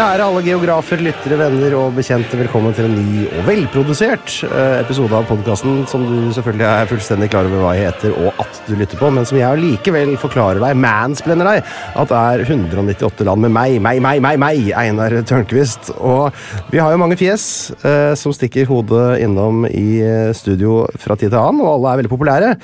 Kjære alle geografer, lyttere, venner og bekjente, velkommen til en ny og velprodusert eh, episode av podkasten som du selvfølgelig er fullstendig klar over hva heter og at du lytter på, men som jeg likevel forklarer deg, mansplender deg, at er 198 land med meg, meg, meg, meg, meg, Einar Tørnquist. Og vi har jo mange fjes eh, som stikker hodet innom i eh, studio fra tid til annen, og alle er veldig populære.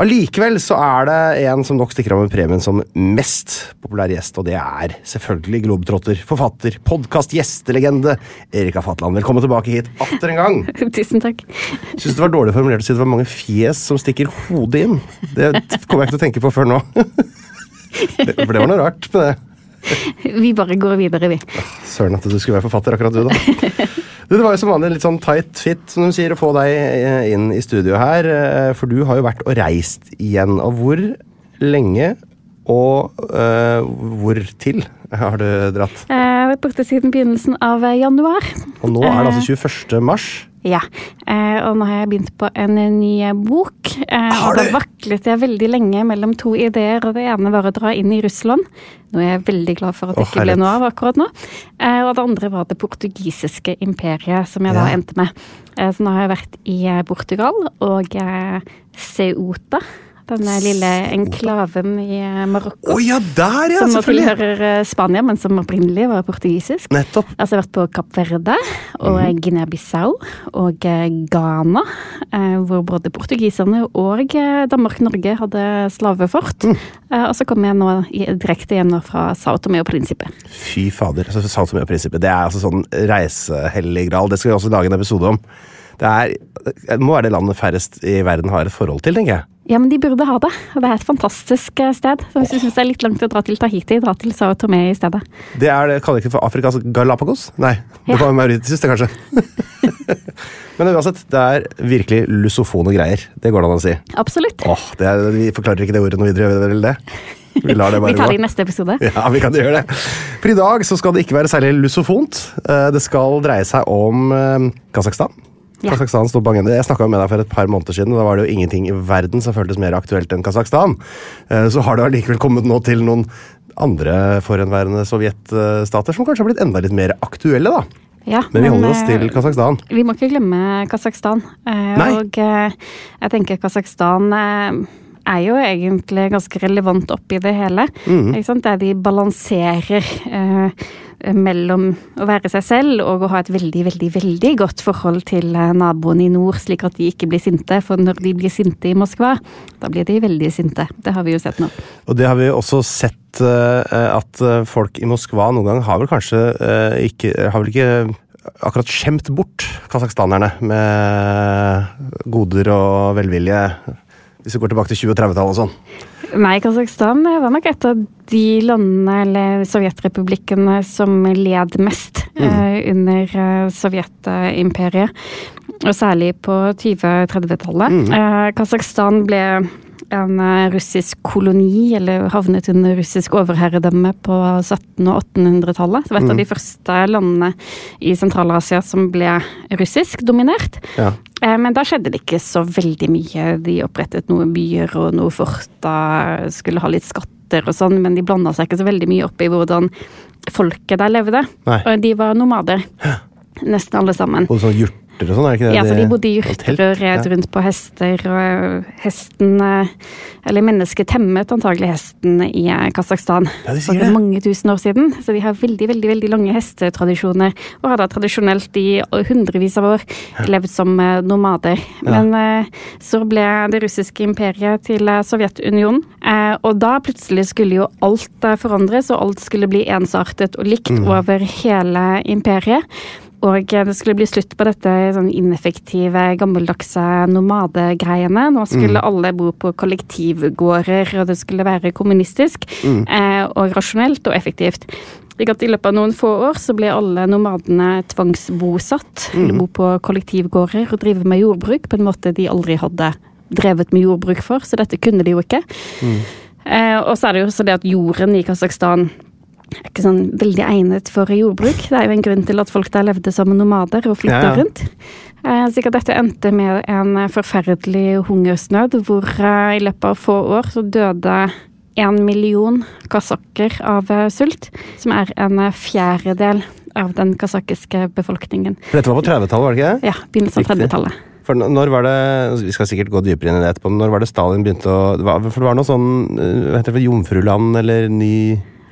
Allikevel så er det en som nok stikker av med premien som mest populær gjest, og det er selvfølgelig globetrotter, forfatter, podkast-gjestelegende Erika Fatland. Velkommen tilbake hit atter en gang. Tusen takk. Syns det var dårlig formulert å si det var mange fjes som stikker hodet inn. Det kommer jeg ikke til å tenke på før nå. For det var noe rart med det. Vi bare går videre, vi. Søren at du skulle være forfatter, akkurat du, da. Det var jo som vanlig en litt sånn tight fit, som de sier, å få deg eh, inn i studio her. eh, For du har jo vært og reist igjen. Og hvor lenge og uh, hvor til har du dratt? Jeg har vært borte siden begynnelsen av januar. Og nå er det altså 21. mars. Ja, eh, og nå har jeg begynt på en ny bok. eh, Har Og da vaklet jeg veldig lenge mellom to ideer, og det ene var å dra inn i Russland. Nå er jeg veldig glad for at det oh, ikke ble noe av akkurat nå. Eh, Og det andre var det portugisiske imperiet, som jeg da endte med. Eh, Så nå har jeg vært i Portugal og eh, Ceuta. Denne lille enklaven i eh, Marokko. Oh, ja, der, ja! Som tilhører eh, Spania, men som opprinnelig var portugisisk. Nettopp. Altså, jeg har vært på Kapp Verde og Mhm. Guinea-Bissau og eh, Ghana, hvor både portugiserne og Danmark-Norge hadde slavefort. Mm. Og så kom jeg nå direkte hjem fra Sao Tomé og Prinsippet. Fy fader. altså Sao Tomé-prinsippet. Det er altså sånn reisehellig gral. Det skal vi også lage en episode om. Det, er, det må være det landet færrest i verden har et forhold til, tenker jeg. Ja, men de burde ha det. Det er et fantastisk eh, sted. Så hvis du syns det er litt langt å dra til Tahiti, dra til Sao Tomé i stedet. Det er det, Kaller ikke for Afrikas Galapagos? Nei, det Ja. var Mauritius, det, kanskje. Men uansett, det er virkelig lusofone greier. Det går det an å si. Absolutt. Åh, det er, Vi forklarer ikke det ordet noe videre, vel det? Vi lar det Vi tar det i neste episode. Ja, vi kan gjøre det. For i dag så skal det ikke være særlig lusofont. Eh, Det skal dreie seg om eh, Kasakhstan. Ja. Kasakhstan sto på agenda. Jeg snakka med deg for et par måneder siden, og da var det jo ingenting i verden som føltes mer aktuelt enn Kasakhstan. Eh, Så har det allikevel kommet nå til noen andre forhenværende sovjetstater som kanskje har blitt enda litt mer aktuelle, da. Ja, Men vi holder oss eh, til Kasakhstan. Vi må ikke glemme Kasakhstan. Eh, Nei. Og eh, jeg tenker Kasakhstan eh, er jo egentlig ganske relevant oppi det hele. Ikke sant? er de balanserer eh, mellom å være seg selv og å ha et veldig, veldig, veldig godt forhold til eh, naboene i nord, slik at de ikke blir sinte. For når de blir sinte i Moskva, da blir de veldig sinte. Det har vi jo sett nå. Og det har vi også sett eh, at eh, folk i Moskva noen gang har vel kanskje eh, ikke Har vel ikke akkurat skjemt bort kasakhstanerne med goder og velvilje. Hvis vi går tilbake til 20- og 30-tallet og sånn. Nei, Kasakhstan var nok et av de landene, eller sovjetrepublikkene, som led mest eh, under eh, sovjetimperiet. Og særlig på 20-30-tallet. Eh, Kasakhstan ble en eh, russisk koloni, eller havnet under russisk overherredømme på 1700- og 1800-tallet. Det var et av de første landene i Sentral-Asia som ble russisk dominert. Ja. Eh, Men da skjedde det ikke så veldig mye. De opprettet noen byer og noe fort, da skulle ha litt skatter og sånn, men de blanda seg ikke så veldig mye opp i hvordan folket der levde. Nei. Og de var nomader. Nesten alle sammen. Og sånne hjorter og sånn, er det ikke det? Ja, så de bodde i hjorter og red rundt på hester, og hesten øh, Eller mennesket temmet antagelig hesten i øh, Kasakhstan Ja, de for mange tusen år siden. Så de har veldig veldig, veldig lange hestetradisjoner, og har da tradisjonelt i hundrevis av år levd som øh, nomader. Men ja. så ble det russiske imperiet til Sovjetunionen, eh, og da plutselig skulle jo alt forandres, og alt skulle bli ensartet og likt over hele imperiet. Og det skulle bli slutt på dette sånn ineffektive, gammeldagse nomadegreiene. Nå skulle alle bo på kollektivgårder, og det skulle være kommunistisk eh, og rasjonelt og effektivt. I løpet av noen få år så ble alle nomadene tvangsbosatt. Mm. bo på kollektivgårder og drive med jordbruk på en måte de aldri hadde drevet med jordbruk for, så dette kunne de jo ikke. Eh, og så er det jo også det at jorden i Kasakhstan ikke sånn veldig egnet for jordbruk. Det er jo en grunn til at folk der levde som nomader og flytta Ja, ja. rundt. Sikkert dette endte med en forferdelig hungersnød, hvor eh, i løpet av få år så døde en million kasakker av eh, sult, som er en eh, fjerdedel av den kasakhiske befolkningen. Dette var på 30-tallet, var det ikke det? Ja, begynnelsen av 30-tallet. For når var det Vi skal sikkert gå dypere inn i det etterpå, men når var det Stalin begynte å For det var noe sånn eh, Hva heter det, jomfruland eller ny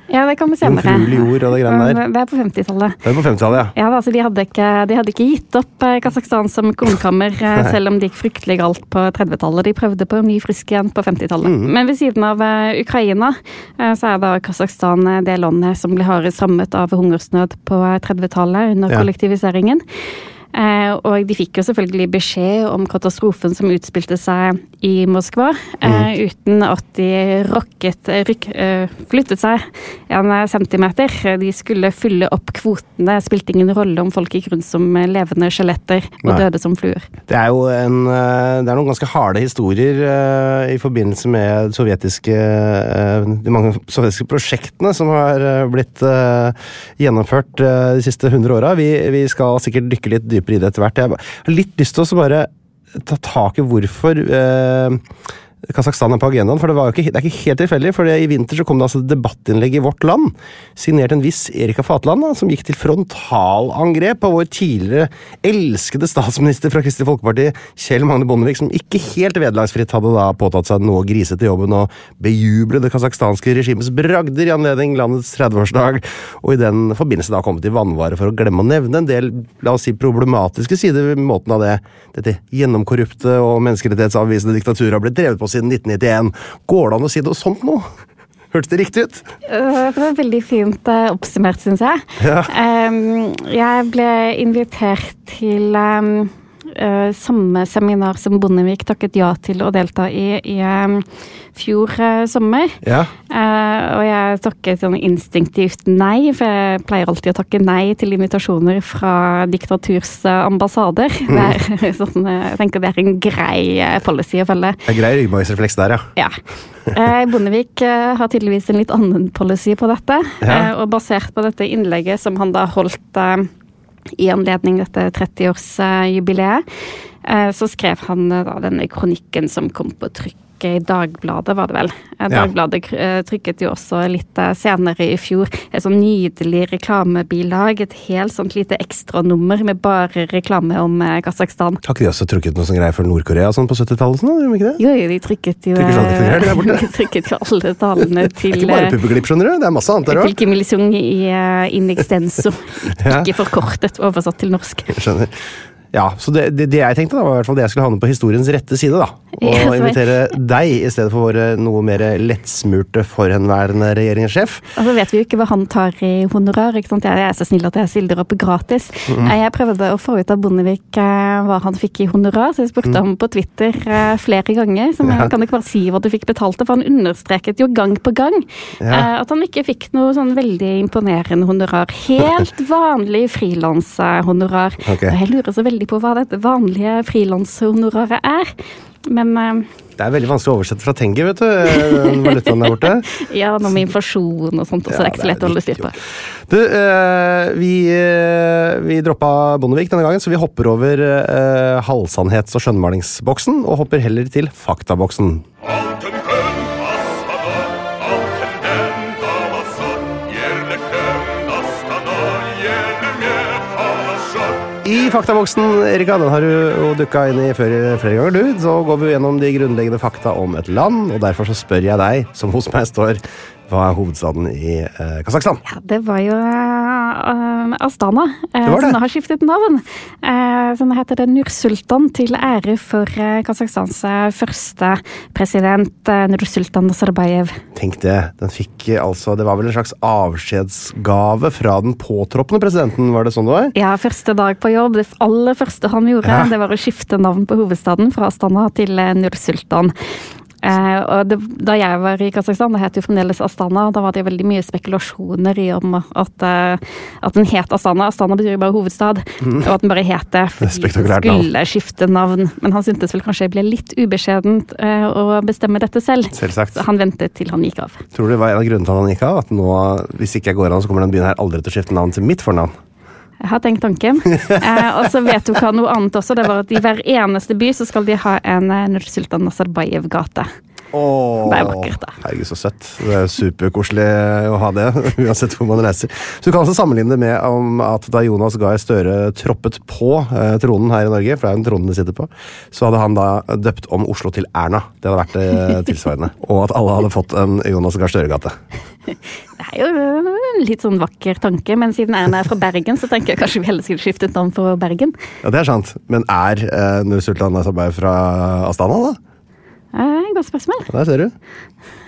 Ja, det kommer senere. Jomfruelig jord og det greiene der. Det er på 50-tallet. Det er på 50-tallet, ja. Ja, altså, de hadde, ikke, de hadde ikke gitt opp eh, Kasakhstan som kornkammer, eh, selv om det gikk fryktelig galt på 30-tallet. De prøvde på ny frisk igjen på 50-tallet. Mm. Men ved siden av eh, Ukraina, så er da Kasakhstan det landet som ble hardest rammet av hungersnød på eh, 30-tallet under kollektiviseringen. Og de fikk jo selvfølgelig beskjed om katastrofen som utspilte seg i Moskva, eh, Mm. uten at de rokket, eh, rykk, eh, flyttet seg en eh, centimeter. De skulle fylle opp kvotene. Det spilte ingen rolle om folk gikk rundt som eh, levende skjeletter og Nei. døde som fluer. Det er jo en, eh, det er noen ganske harde historier eh, i forbindelse med sovjetiske, eh, de mange sovjetiske prosjektene som har eh, blitt eh, gjennomført eh, de siste 100 åra. Vi, vi skal sikkert dykke litt dypere i det etter hvert. Jeg har litt lyst til å bare ta tak i hvorfor eh, Kasakhstan er på agendaen, for det, ikke, det er ikke helt tilfeldig. for I vinter så kom det altså debattinnlegg i Vårt Land, signert en viss Erika Fatland, da, som gikk til frontalangrep på vår tidligere elskede statsminister fra Kristelig Folkeparti, Kjell Magne Bondevik, som ikke helt vederlagsfritt hadde da påtatt seg noe grisete jobben og bejuble det kasakhstanske regimets bragder i anledning landets 30-årsdag, og i den forbindelse da kommet i vanvare for å glemme å nevne en del la oss si, problematiske sider ved måten av det dette gjennomkorrupte og menneskerettighetsavvisende diktaturet har blitt drevet på siden 1991. Går det an å si noe sånt nå? Hørtes det riktig ut? Eh, Det var veldig fint eh, oppsummert, syns jeg. Ja. Jeg ble invitert til em, eh, samme seminar som Bondevik takket ja til å delta i i em, fjor eh, sommer. Ja. Eh, og jeg takket sånn instinktivt nei, for jeg pleier alltid å takke nei til invitasjoner fra diktaturs eh, ambassader. Det er sånn, eh, jeg tenker det er en grei eh, policy å følge. Er grei ryggmargsrefleks der, ja. Ja. Eh, Bondevik eh, har tydeligvis en litt annen policy på dette. Ja. Eh, og basert på dette innlegget som han da holdt eh, i anledning dette 30-årsjubileet, eh, så skrev han denne kronikken som kom på trykk trykke i Dagbladet, var det vel. Eh, Dagbladet eh, trykket jo også litt eh, senere i fjor et sånn nydelig reklamebilag. Et helt sånt lite ekstranummer med bare reklame om Kasakhstan. Har ikke de også trykket noe sånn greier for Nord-Korea sånn på 70-tallet? Sånn, gjorde de ikke det? Jo, jo, de trykket jo sånn de trykket jo alle talene Det til ikke bare puppeklipp, skjønner du. Det er masse annet der til òg. Kim Il-sung i in extenso. Ikke forkortet, oversatt til norsk. Skjønner. Ja, så det, det, det jeg tenkte da, var i hvert fall det jeg skulle havne på historiens rette side. da. Og yes, invitere deg i stedet for våre noe mer lettsmurte forhenværende regjeringssjef. Og så vet vi jo ikke hva han tar i honorar. ikke sant? Jeg er så snill at jeg stiller opp gratis. Eh, Jeg prøvde å få ut av Bondevik eh, hva han fikk i honorar, så jeg spurte ham på Twitter eh, flere ganger. Som Mhm. Ja. jeg kan ikke bare si hva du fikk betalt for han understreket jo gang på gang Ja. at han ikke fikk noe sånn veldig imponerende honorar. Helt vanlig frilanshonorar. Okay. Og jeg lurer så veldig på hva dette vanlige frilanshonoraret er. Men uh, Det er veldig vanskelig å oversette fra Tengi, vet du. Den valutaen der borte. ja, noe med inflasjon og sånt, så Ja, det er ikke så lett å holde styr på. Du, eh, vi, eh, vi droppa Bondevik denne gangen, så vi hopper over eh, halvsannhets- og skjønnmalingsboksen, og hopper heller til faktaboksen. Altın Faktaboksen, Erika, den har du dukka inn i flere, flere ganger, du. Så går vi gjennom de grunnleggende fakta om et land, og derfor så spør jeg deg, som hos meg står, hva er hovedstaden i eh, Kasakhstan? Ja, det var jo eh, Astana, eh, Det var det. som har skiftet navn. Eh, så nå heter det Nursultan til ære for eh, Kasakhstans første president, eh, Nursultan Nazarbayev. Tenk det, den fikk altså Det var vel en slags avskjedsgave fra den påtroppende presidenten, var det sånn det var? Ja, første dag på jobb. Det aller første han gjorde, Ja. det var å skifte navn på hovedstaden fra Astana til eh, Nursultan. Eh, det, da jeg var i Kasakhstan, det het jo fremdeles Astana, da var det veldig mye spekulasjoner i om at, eh, at den het Astana. Astana betyr jo bare hovedstad, og at den bare het det fordi den skulle skifte navn. Men han syntes vel kanskje det ble litt ubeskjedent eh, å bestemme dette selv. Selvsagt. Så han ventet til han gikk av. Tror du det var en av grunnene til at han gikk av? At nå, hvis ikke jeg går an, så kommer den byen her aldri til å skifte navn til mitt fornavn? Jeg har tenkt tanken. Eh, og så vedtok han noe annet også. Det var at i hver eneste by så skal de ha en eh, Nursultan Nazarbayev-gate. Åh, Det er vakkert, da. Herregud, så søtt. Det er superkoselig å ha det, uansett hvor man reiser. Så Du kan også sammenligne det med om at da Jonas Gahr Støre troppet på eh, tronen her i Norge, for det er jo den tronen de sitter på, så hadde han da døpt om Oslo til Erna. Det hadde vært det tilsvarende. Og at alle hadde fått en Jonas Gahr Støre-gate. Det er jo en litt sånn vakker tanke, men siden Erna er fra Bergen, så tenker jeg kanskje vi heller skulle skiftet navn for Bergen. Ja, det er sant. Men er eh, Nur Sultan Nazarbayev fra Astana, da? Eh, godt spørsmål. Ja, Der ser du.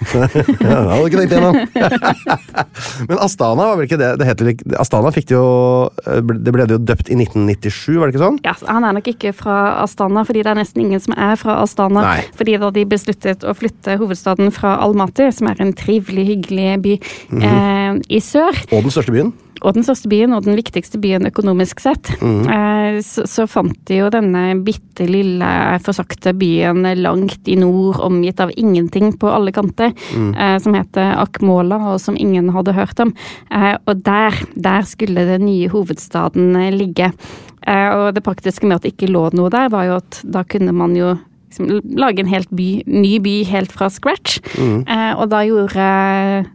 ja, det hadde ikke tenkt igjennom. Men Astana var vel ikke det det heter, Astana fikk det jo Det ble det jo døpt i 1997, var det ikke sånn? Ja, Han er nok ikke fra Astana, fordi det er nesten ingen som er fra Astana. Nei. Fordi da de besluttet å flytte hovedstaden fra Almaty, som er en trivelig, hyggelig by Mhm. eh, i sør, Og den største byen. Og den største byen, og den viktigste byen økonomisk sett, mm. eh, så, så fant de jo denne bitte lille forsakte byen langt i nord, omgitt av ingenting på alle kanter, mm. eh, som heter Akmola, og som ingen hadde hørt om. Eh, og der, der skulle den nye hovedstaden ligge. Eh, og det praktiske med at det ikke lå noe der, var jo at da kunne man jo liksom, lage en helt by, ny by helt fra scratch. Eh, og da gjorde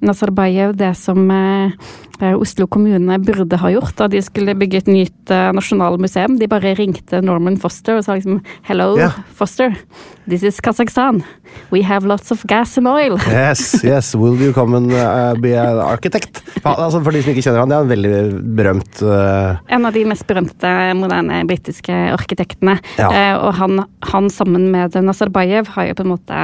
Nazarbayev det som eh, Oslo kommune burde ha gjort da de skulle bygge et nytt eh, nasjonalmuseum. De bare ringte Norman Foster og sa liksom Hello, yeah. Foster. This is Kazakhstan. We have lots of gas and oil. Yes, yes, will you come and uh, be an architect? Altså, for de som ikke kjenner han, det er en veldig berømt uh, En av de mest berømte moderne britiske arkitektene. Ja. Uh, og han, han sammen med Nazarbayev har jo på en måte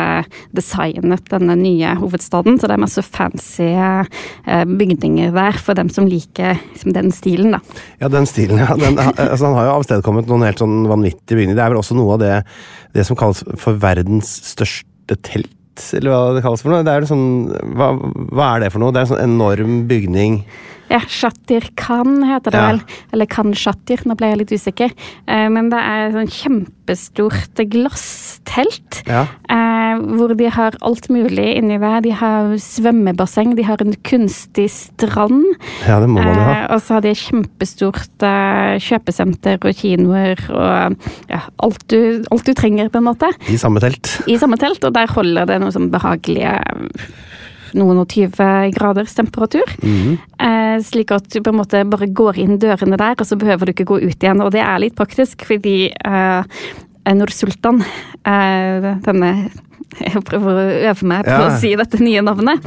designet denne nye hovedstaden, så det er masse fancy eh, bygninger der for dem som liker liksom, den stilen, da. Ja, den stilen, ja. Den, altså, han har jo avstedkommet noen helt sånn vanvittige bygninger. Det er vel også noe av det, det som kalles for verdens største telt, eller hva det kalles for noe. Det er sånn, hva, hva er det for noe? Det er en sånn enorm bygning. Ja, Shatir Khan heter det Ja. vel. Eller Khan Shatir, nå ble jeg litt usikker. Eh, Men det er et sånn kjempestort glasstelt. Ja. Eh, hvor de har alt mulig inni der. De har svømmebasseng, de har en kunstig strand. Ja, det må man jo ha. Eh, og så har de kjempestort kjøpesenter og kinoer og ja, alt, du, alt du trenger, på en måte, I samme telt. i samme telt. Og der holder det noe sånn behagelige noen og 20 graders temperatur. Mhm. Eh, slik at du på en måte bare går inn dørene der, og så behøver du ikke gå ut igjen. Og det er litt praktisk, fordi eh, Nursultan, eh, denne Jeg prøver å øve meg på Ja. å si dette nye navnet.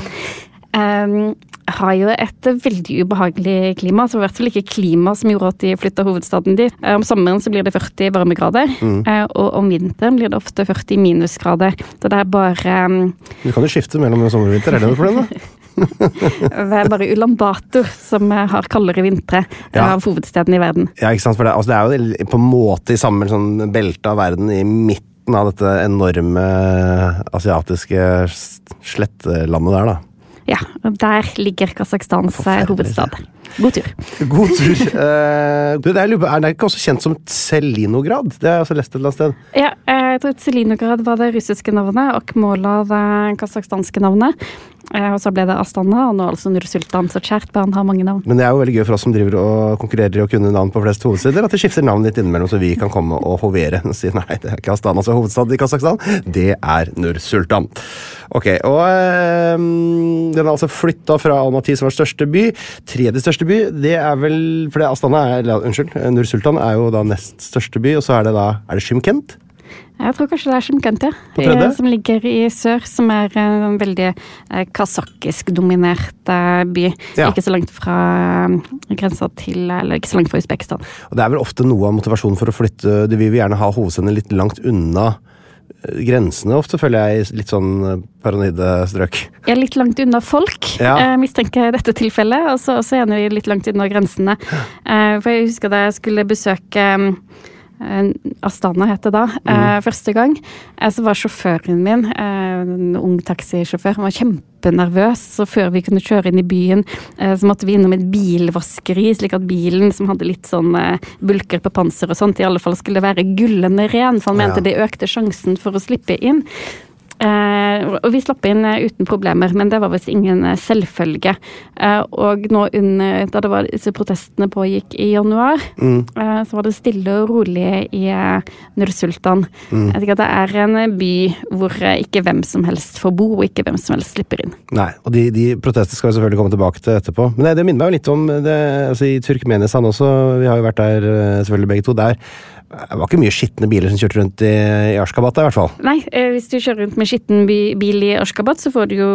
Eh, har jo et veldig ubehagelig klima. Så i hvert fall ikke klima som gjorde at de flytta hovedstaden dit. Eh, Om sommeren så blir det 40 varmegrader, mm. og om vinteren blir det ofte 40 minusgrader. Så det er bare um, Du kan jo skifte mellom sommer og vinter, er det noe problem? da? Det er bare Ulan Bator som eh, har kaldere vintre eh, Ja. av hovedsteden i verden. Ja, ikke sant? For det, altså, det er jo på en måte i samme sånn belte av verden i midten av dette enorme asiatiske slettelandet der, da. Ja, der ligger Kasakhstans eh, hovedstad. God tur. God tur. Uh, det er, er det ikke også kjent som Selinograd? Det har jeg også lest et eller annet sted. Ja, eh, jeg tror Selinograd var det russiske navnet, og Akmola det kasakhstanske navnet. Eh, Og så ble det Astana, og nå altså Nursultan. Så kjært barn har mange navn. Men det er jo veldig gøy for oss som driver og konkurrerer i å kunne navn på flest hovedsteder, at de skifter navn litt innimellom, så vi kan komme og hovere og si nei, det er ikke Astana som er hovedstad i Kasakhstan, det er Nur-Sultan. Ok, og øh, den er altså flytta fra Almaty, som var største by. Tredje største by, det er vel For Astana er, Unnskyld, Nur-Sultan er jo da nest største by, og så er det da Er det Shymkent? Jeg tror kanskje det er ja. Tredje? Eh, Som ligger i sør, som er en veldig eh, kasakhisk-dominert eh, by. Ja. Ikke så langt fra eh, grensa til Eller ikke så langt fra Usbekistan. Og det er vel ofte noe av motivasjonen for å flytte De vil gjerne ha hovedsendet litt langt unna eh, grensene, ofte, føler jeg, i litt sånn eh, paranoide strøk. Er litt langt unna folk, Ja. eh, mistenker jeg i dette tilfellet. Og så er jeg litt langt unna grensene. Eh, for jeg husker da jeg skulle besøke eh, Astana het det da, mm. første gang. Eh, så var sjåføren min, eh, en ung taxisjåfør, han var kjempenervøs. Så før vi kunne kjøre inn i byen, eh, så måtte vi innom et bilvaskeri, slik at bilen som hadde litt sånn eh, bulker på panser og sånt, i alle fall skulle være gullende ren. For han mente Ja. det økte sjansen for å slippe inn. Eh, og vi slapp inn eh, uten problemer, men det var visst ingen eh, selvfølge. Eh, og nå under, da det var disse protestene pågikk i januar, eh, så var det stille og rolig i Nur-Sultan. Jeg tenker at det er en by hvor ikke hvem som helst får bo, og ikke hvem som helst slipper inn. Nei, og de, de protestene skal vi selvfølgelig komme tilbake til etterpå. Men det, det minner meg jo litt om det, altså i Turkmenistan også, vi har jo vært der selvfølgelig begge to. Der det var ikke mye skitne biler som kjørte rundt i, i Ashkabat, i hvert fall. Nei, eh, hvis du kjører rundt med skitten bil i Ashkabat, så får du jo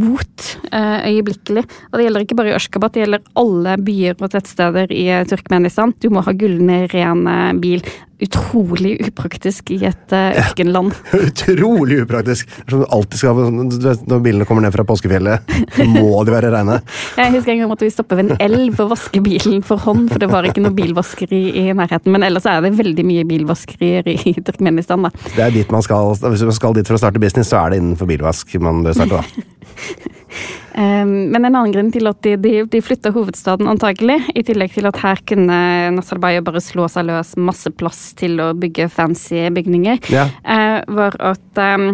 bot eh, øyeblikkelig. Og det gjelder ikke bare i Ashkabat, det gjelder alle byer og tettsteder i eh, Turkmenistan. Du må ha gullende ren bil. Utrolig upraktisk i et uh, ørkenland. Utrolig upraktisk. Sånn du alltid skal, vet, Når bilene kommer ned fra påskefjellet, må de være reine. Jeg husker en gang måtte vi stoppe ved en elv og vaske bilen for hånd, for det var ikke noe bilvaskeri i nærheten. Men ellers er det veldig mye bilvaskerier i Turkmenistan, da. Det er dit man skal, Hvis man skal dit for å starte business, så er det innenfor bilvask man bør starte. da. Um, men en annen grunn til at de, de, de flytta hovedstaden antagelig, i tillegg til at her kunne Nazarbayev bare slå seg løs masse plass til å bygge fancy bygninger, Ja. eh, var at um,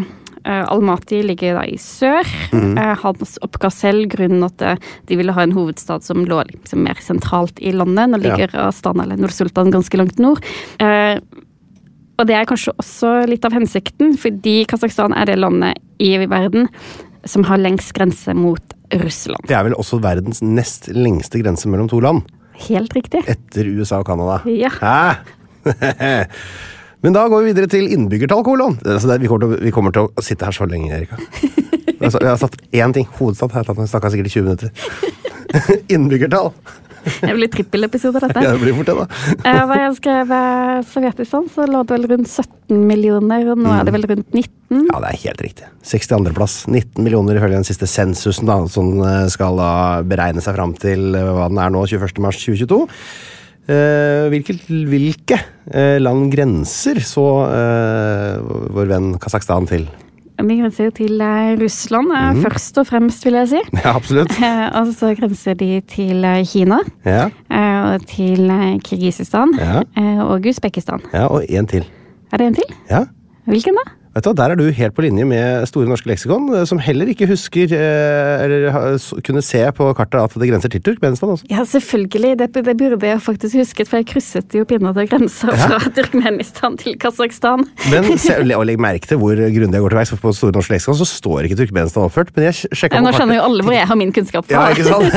eh, Almaty ligger da i sør. Mm. Hans oppga selv grunnen at eh, de ville ha en hovedstad som lå liksom mer sentralt i landet. Nå Ja. ligger Astana eller Nord-Sultan ganske langt nord. Eh, og det er kanskje også litt av hensikten, fordi Kasakhstan er det landet i verden som har lengst grense mot Russland. Det er vel også verdens nest lengste grense mellom to land, Helt riktig. etter USA og Canada. Ja. Hæ? Men da går vi videre til innbyggertall, kolon. Altså, vi, kommer til, vi kommer til å sitte her så lenge, Erika. Altså, jeg har satt én ting. Hovedstad jeg tatt, snakka sikkert i 20 minutter. Innbyggertall. Det blir trippelepisode, dette. Ja, det blir fort det, da. Eh, Hva jeg skrev sovjetisk Sovjetistan, så lå det vel rundt 17 millioner, og nå er det vel rundt 19. Ja, det er helt riktig. 62.-plass. 19 millioner ifølge den siste sensusen, da, som eh, skal da beregne seg fram til eh, hva den er nå, 21.3.2022. Eh, hvilke hvilke eh, land grenser så eh, vår venn Kasakhstan til? De grenser jo til eh, Russland, Mhm. først og fremst, vil jeg si. Ja, absolutt. Eh, Og så grenser de til Kina, Ja, og til Kirgisistan Ja. og Usbekistan. ja og en til. Er det en til? Ja. Hvilken da? Vet du, Der er du helt på linje med Store norske leksikon, eh, som heller ikke husker eh, eller kunne se på kartet at det grenser til Turkmenistan. Også. Ja, selvfølgelig. Det, det burde jeg faktisk husket, for jeg krysset jo pinadø grensa fra Turkmenistan til Kasakhstan. Men se, og legg merke til hvor grundig jeg går til verks. for På Store norske leksikon så står ikke Turkmenistan oppført. Men jeg sjekka Nå skjønner jo alle hvor jeg har min kunnskap Ja, ikke sant?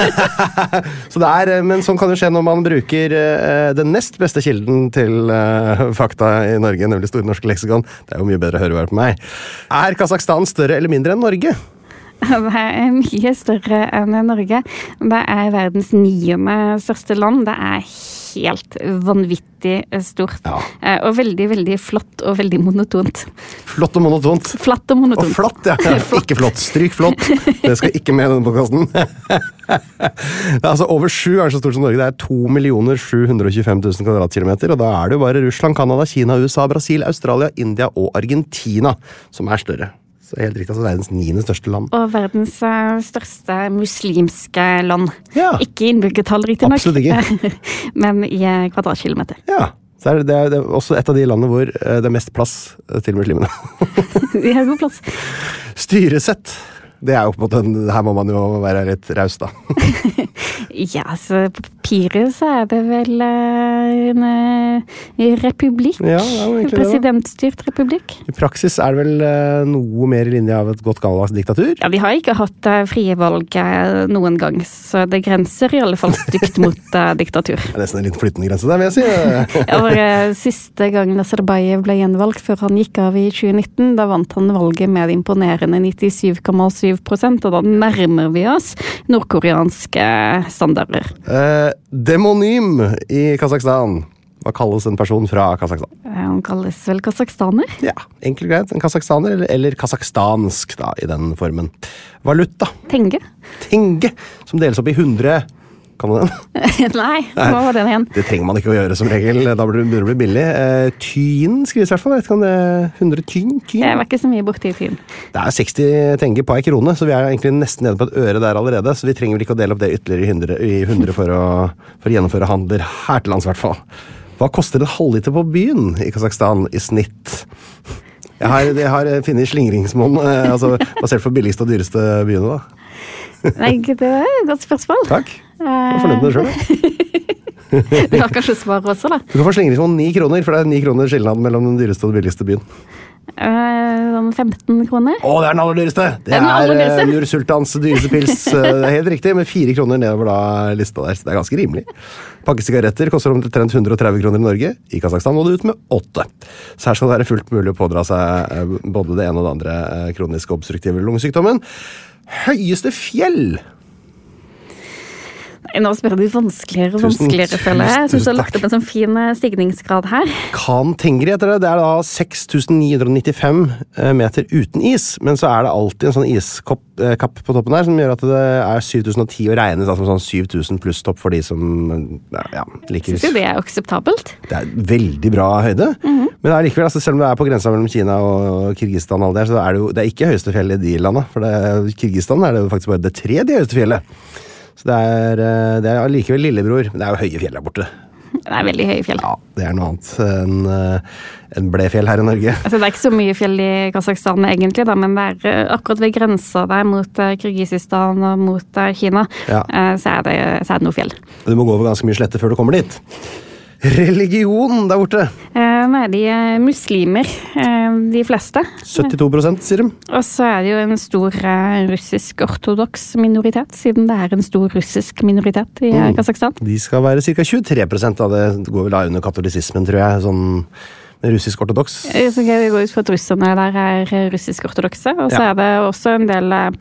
så det er, eh, men sånn kan det skje når man bruker den nest beste kilden til fakta i Norge, nemlig Store norske leksikon. Det er jo mye bedre å høre hver på meg. Er Kasakhstan større eller mindre enn Norge? Det er mye større enn Norge. Det er verdens niende største land. Det er helt vanvittig stort. Ja. Eh, Og veldig, veldig flott og veldig monotont. Flott og monotont. Flatt og Og monotont. flatt, ja. Ikke flott. Stryk flott. Det skal ikke med i denne podkasten. Er altså over sju ganger så stort som Norge. Det er 2 725 000 kvadratkilometer. Og da er det jo bare Russland, Canada, Kina, USA, Brasil, Australia, India og Argentina som er større. Så helt riktig, altså verdens niende største land. Og verdens eh, største muslimske land. Ja. Ikke innbyggertall, riktignok, men i eh, kvadratkilometer. Ja. Så er det, det, er, det er også et av de landene hvor eh, det er mest plass til muslimene. Vi har god plass. Styresett. Det er jo på en måte Her må man jo være litt raus, da. Ja, så papiret så er det vel eh, en eh, republikk. Ja, da. Presidentstyrt republikk. I praksis er det vel eh, noe mer i linje av et godt gammeldags diktatur. Ja, vi har ikke hatt frie valg noen gang, så det grenser i alle fall stygt mot diktatur. Det er nesten en litt flytende grense der, vil jeg si. Ja, for, eh, Siste gang Nazarbayev ble gjenvalgt, før han gikk av i 2019, da vant han valget med imponerende 97,7 og da nærmer vi oss nordkoreanske standarder. Eh, demonym i Kasakhstan. Hva kalles en person fra Kasakhstan? Eh, Han kalles vel kasakhstaner? Ja, Enkelt greit. En kasakhstaner, eller, eller kasakhstansk, da, i den formen. Valuta. Tenge? Tenge, som deles opp i 100 Kan du den? Nei, hva var den igjen? Det trenger man ikke å gjøre som regel. Da burde det begynner det å bli billig. Eh, tyn skrives i hvert fall. Vet ikke om det er 100 tyn? tyn. Jeg var ikke så mye borti tyn. Det er 60 tenger på ei krone, så vi er egentlig nesten nede på et øre der allerede. Så vi trenger vel ikke å dele opp det ytterligere i 100, i 100 for, å, for å gjennomføre handler her til lands, i hvert fall. Hva koster en halvliter på byen i Kasakhstan i snitt? Jeg har, jeg har funnet slingringsmonn, eh, altså basert på billigste og dyreste byene, da. Nei, det var et godt spørsmål. Takk. Jeg er fornøyd med det sjøl. Du har kanskje svaret også, da? Du kan få slenge slingringsmonn ni kroner, for det er ni kroner skilnad mellom den dyreste og den billigste byen. Eh, Sånn 15 kroner? Å, det er den aller dyreste! Det Det er den er, dyreste. Nur Sultans dyreste pils. eh, Det er helt riktig, med fire kroner nedover da lista der. Så det er ganske rimelig. Pakke sigaretter koster omtrent 130 kroner i Norge. I Kasakhstan må du ut med åtte. Så her skal det være fullt mulig å pådra seg eh, både det ene og det andre eh, kroniske obstruktive lungesykdommen. Høyeste fjell! Nå spør du vanskeligere og vanskeligere, føler jeg. Jeg syns du har lagt opp en sånn fin eh, stigningsgrad her. Kan Tengri heter det. Det er da 6995 eh, meter uten is. Men så er det alltid en sånn iskapp eh, på toppen der som gjør at det er 7010 og regnes da som sånn 7000 pluss topp for de som ja, liker Syns jo det er akseptabelt. Det er veldig bra høyde. Men det er likevel, altså, selv om det er på grensa mellom Kina og Kirgisistan, så er det jo det er ikke høyeste fjellet i de landa. For det, Kirgisistan er det jo faktisk bare det tredje høyeste fjellet. Så det er, eh, det er allikevel lillebror. Men det er jo høye fjell der borte. Det er veldig høye fjell. Ja, Det er noe annet enn en Blefjell her i Norge. Altså, det er ikke så mye fjell i Kasakhstan, egentlig, da, men det er eh, akkurat ved grensa der mot Kyrgyzstan Kirgisistan og mot eh, Kina, Ja. eh, så, er det, så er det noe fjell. Du må gå over ganske mye slette før du kommer dit. Religion der borte. Eh, Nei, de er muslimer, eh, de fleste. 72 sier de. Og så er det jo en stor eh, russisk-ortodoks minoritet, siden det er en stor russisk minoritet i mm. Kasakhstan. De skal være ca. 23 av det. Går vel da under katolisismen, tror jeg. Sånn russisk-ortodoks. Så Vi går ut fra at russerne der er russisk-ortodokse, og så Ja. er det også en del eh,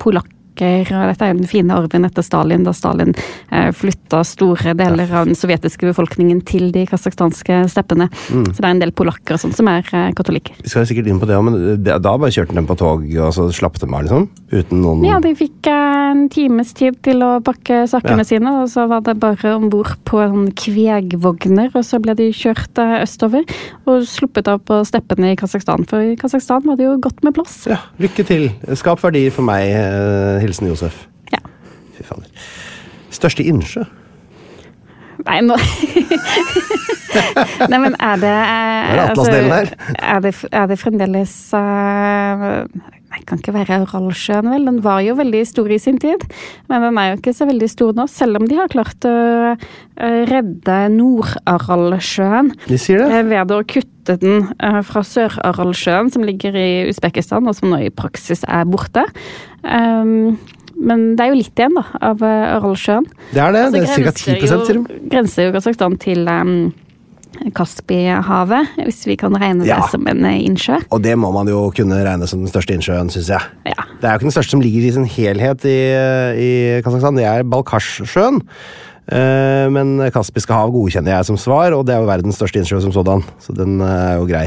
polakker. og Dette er jo den fine arven etter Stalin, da Stalin eh, flytta store deler av den sovjetiske befolkningen til de kasakhstanske steppene. Mm. Så det er en del polakker og sånn som er eh, katolikker. Vi skal sikkert inn på det, men da bare kjørte dem på tog og så slapp de av, liksom? Uten noen Ja, de fikk eh, en times tid til å pakke sakene Ja. sine, og så var det bare om bord på en kvegvogner, og så ble de kjørt østover og sluppet av på steppene i Kasakhstan. For i Kasakhstan var det jo godt med plass. Ja, lykke til. Skap verdier for meg. Eh, Hilsen Josef. Ja. Fy fader. Største innsjø? Nei, nå Nei, men er det Er Det er Atlasdelen her. Er det, er det fremdeles eh, Nei, kan ikke være Aralsjøen, vel. Den var jo veldig stor i sin tid, men den er jo ikke så veldig stor nå. Selv om de har klart å redde Nord-Aralsjøen De sier det? eh, ved å kutte den eh, fra Sør-Aralsjøen, som ligger i Usbekistan, og som nå i praksis er borte. Um, men det er jo litt igjen, da, av eh, Aralsjøen. Det er det. Altså, det er ca. 10 sier de. jo, grenser jo Kasakhstan til um, Kaspihavet, hvis vi kan regne Ja. det som en eh, innsjø. Og det må man jo kunne regne som den største innsjøen, syns jeg. Ja. Det er jo ikke den største som ligger i sin helhet i, i Kasakhstan, det er Balkasjsjøen. Eh, Men Kaspiske hav godkjenner jeg som svar, og det er jo verdens største innsjø som sådan. Så den eh, er jo grei.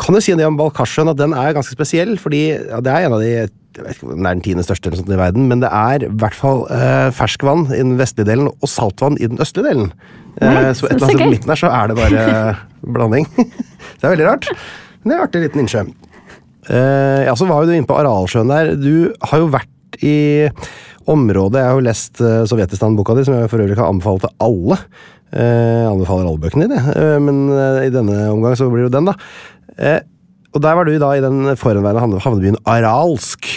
Kan du si det om Balkasjøen at den er ganske spesiell? Fordi ja, det er en av de jeg vet ikke om den er den tiende største eller sånt i verden, men det er i hvert fall eh, ferskvann i den vestlige delen og saltvann i den østlige delen. Eh, så et eller annet på midten her så er det bare blanding. det er veldig rart. Men det er en artig liten innsjø. Eh, ja, så var jo du inne på Aralsjøen der. Du har jo vært i området Jeg har jo lest eh, Sovjetistan-boka di, som jeg for øvrig kan anbefale til alle. Eh, anbefaler alle bøkene dine, eh, men eh, i denne omgang så blir det jo den, da. Eh, og der var du da i den forhenværende havnebyen Aralsk.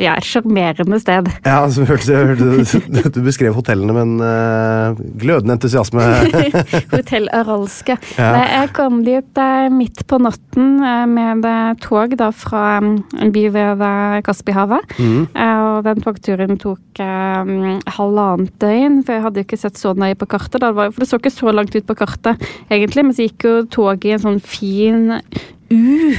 Ja, et sjarmerende sted. Ja, altså, hørte, jeg hørte, du, du beskrev hotellene med en uh, glødende entusiasme. Hotell Aralske. Ja. Jeg kom dit eh, midt på natten eh, med eh, tog da fra mm, en by ved eh, Kaspihavet. Mm. Eh, Og den togturen tok eh, mm, halvannet døgn, for jeg hadde jo ikke sett så nøye på kartet. Da. For det så ikke så langt ut på kartet, egentlig, men så gikk jo toget i en sånn fin U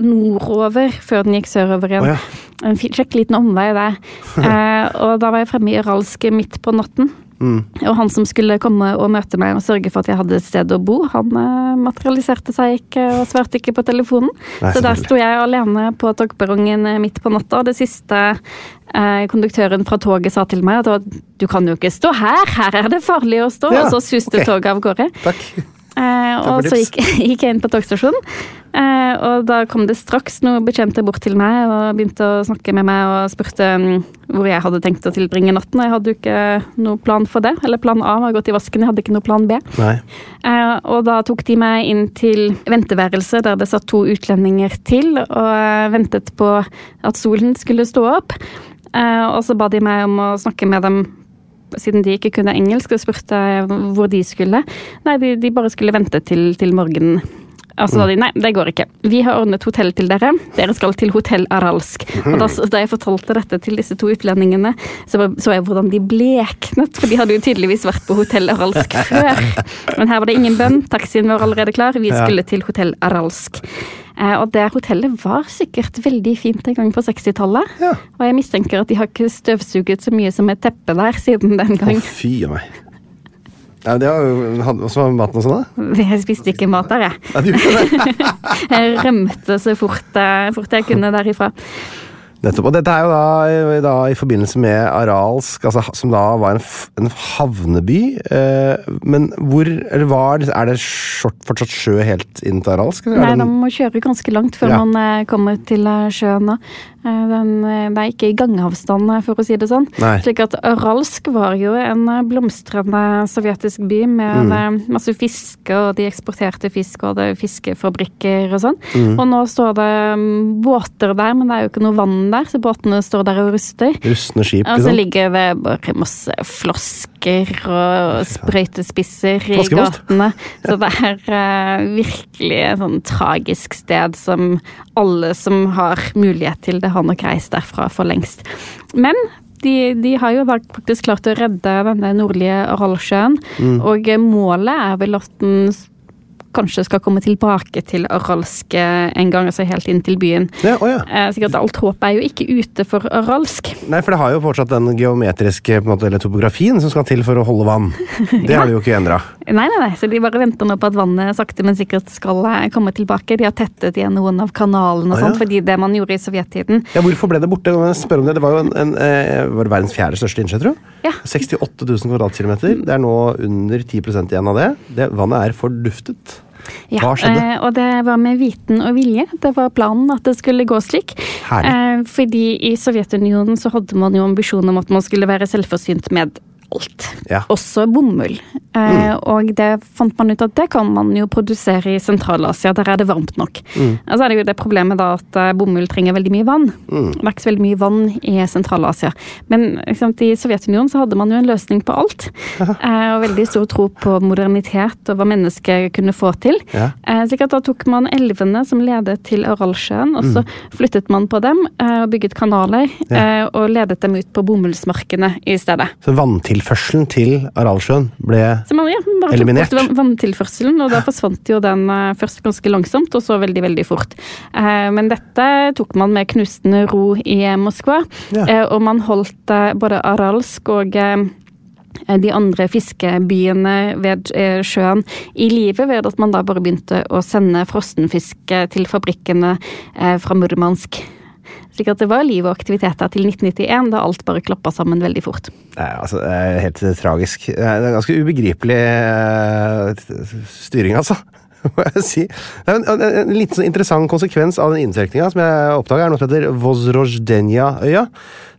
nordover før den gikk sørover igjen. Oh, ja. En kjekk liten omvei der. Eh, og da var jeg fremme i Aralsk midt på natten. Mm. Og han som skulle komme og møte meg og sørge for at jeg hadde et sted å bo, han eh, materialiserte seg ikke og svarte ikke på telefonen. Nei, så der sto jeg alene på togperrongen eh, midt på natta. Og det siste eh, konduktøren fra toget sa til meg, at du kan jo ikke stå her, her er det farlig å stå. Ja, og så suste okay. toget av gårde. Takk. Eh, og så gikk, gikk jeg inn på togstasjonen, eh, og da kom det straks noen bekjente bort til meg og begynte å snakke med meg og spurte mm, hvor jeg hadde tenkt å tilbringe natten. Og jeg hadde jo ikke noe plan for det. Eller plan A var gått i vasken, jeg hadde ikke noe plan B. Nei. Eh, og da tok de meg inn til venteværelset der det satt to utlendinger til og ventet på at solen skulle stå opp. Eh, og så ba de meg om å snakke med dem siden de ikke kunne engelsk, og spurte hvor de skulle. Nei, de, de bare skulle vente til, til morgenen. Og så sa de nei, det går ikke. Vi har ordnet hotell til dere. Dere skal til hotell Aralsk. Og da, da jeg fortalte dette til disse to utlendingene, så så jeg hvordan de bleknet, for de hadde jo tydeligvis vært på hotell Aralsk før. Men her var det ingen bønn. Taxien var allerede klar. Vi skulle til hotell Aralsk. Eh, og det hotellet var sikkert veldig fint en gang på 60-tallet. Ja. Og jeg mistenker at de har ikke støvsuget så mye som et teppe der siden den Å, gang. fy av meg. Ja, det var var maten og sånn, da? Jeg spiste ikke mat der, jeg. Ja. Jeg rømte så fort, eh, fort jeg kunne derifra. Nettopp. Og dette er jo da, da i forbindelse med Aralsk, altså, som da var en, en havneby. Eh, men hvor Eller var Er det short, fortsatt sjø helt inn til Aralsk? Eller Nei, man må kjøre ganske langt før Ja. man eh, kommer til eh, sjøen nå. Eh, Den, eh, det er ikke i gangavstand, eh, for å si det sånn. Nei. Slik at Aralsk var jo en blomstrende sovjetisk by med Mm. masse fiske, og de eksporterte fisk, og det er fiskefabrikker og sånn. Mm. Og nå står det mm, båter der, men det er jo ikke noe vann der, så båtene står der og ruster. Rustne skip, Og så ligger det bare masse flosker og sprøytespisser i gatene. Så det er virkelig et sånn tragisk sted som alle som har mulighet til det, har nok reist derfra for lengst. Men de, de har jo faktisk klart å redde denne nordlige Aralsjøen, Mm. og målet er vel at den kanskje skal komme tilbake til Aralsk eh, en gang, altså helt inn til byen. Ja, å ja. Eh, sikkert alt håp er jo ikke ute for Aralsk. Nei, for det har jo fortsatt den geometriske en måte, eller topografien som skal til for å holde vann. Det har de jo ikke endra. Nei, nei, nei, så de bare venter nå på at vannet sakte, men sikkert skal eh, komme tilbake. De har tettet igjen noen av kanalene og Å, ja. sånt, fordi det man gjorde i sovjettiden Ja, hvorfor ble det borte? Spørre om Det Det var jo en, en, eh, var det verdens fjerde største innsjø, tror jeg. Ja. 68 000 kvadratkilometer. Det er nå under 10 igjen av det. det. Vannet er forduftet. Ja, Hva skjedde? eh, og det var med viten og vilje. Det var planen at det skulle gå slik. Eh, fordi i Sovjetunionen så hadde man jo ambisjon om at man skulle være selvforsynt med alt. Ja. Også bomull. Eh, Og det fant man ut at det kan man jo produsere i Sentral-Asia. Der er det varmt nok. Og så er det jo det problemet da at eh, bomull trenger veldig mye vann. Det er ikke veldig mye vann i Sentral-Asia. Men sant, i Sovjetunionen så hadde man jo en løsning på alt. Eh, og veldig stor tro på modernitet og hva mennesket kunne få til. Ja. Eh, slik at da tok man elvene som ledet til Aralsjøen, og så flyttet man på dem eh, og bygget kanaler. eh, og ledet dem ut på bomullsmarkene i stedet. Så vanntilførselen til Aralsjøen ble ja, bare Eliminert. tok bort vann- vanntilførselen, og da forsvant jo den eh, først ganske langsomt, og så veldig, veldig fort. Eh, men dette tok man med knustende ro i eh, Moskva, Ja. og man holdt både Aralsk og de andre fiskebyene ved sjøen i live ved at man da bare begynte å sende frossenfisk til fabrikkene fra Murmansk. Slik at det var liv og aktiviteter til 1991, da alt bare klappa sammen veldig fort. Nei, altså, det er helt eh, tragisk. Det er en ganske ubegripelig eh, styring, altså. Må jeg si. Det er en, en, en liten sånn interessant konsekvens av den inntrekninga som jeg oppdaga, er noe som heter Vozrozjdenja-øya.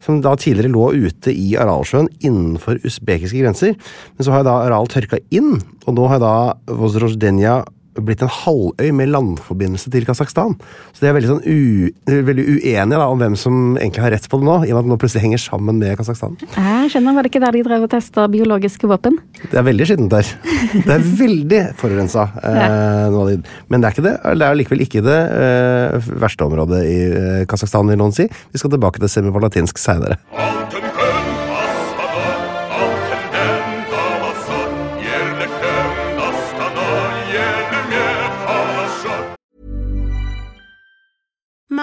Som da tidligere lå ute i Aralsjøen innenfor usbekiske grenser. Men så har jeg da Aral tørka inn, og nå har da Vozrozjdenja blitt en halvøy med landforbindelse til Kasakhstan. Så de er veldig, sånn u, veldig uenige da, om hvem som egentlig har rett på det nå, i og med at det nå plutselig henger sammen med Kasakhstan. Jeg skjønner, Var det ikke der de drev og testa biologiske våpen? Det er veldig skittent der. Det er veldig forurensa. Eh. Men det er ikke det. Det er likevel ikke det eh, verste området i eh, Kasakhstan, vil noen si. Vi skal tilbake til semipalatinsk seinere.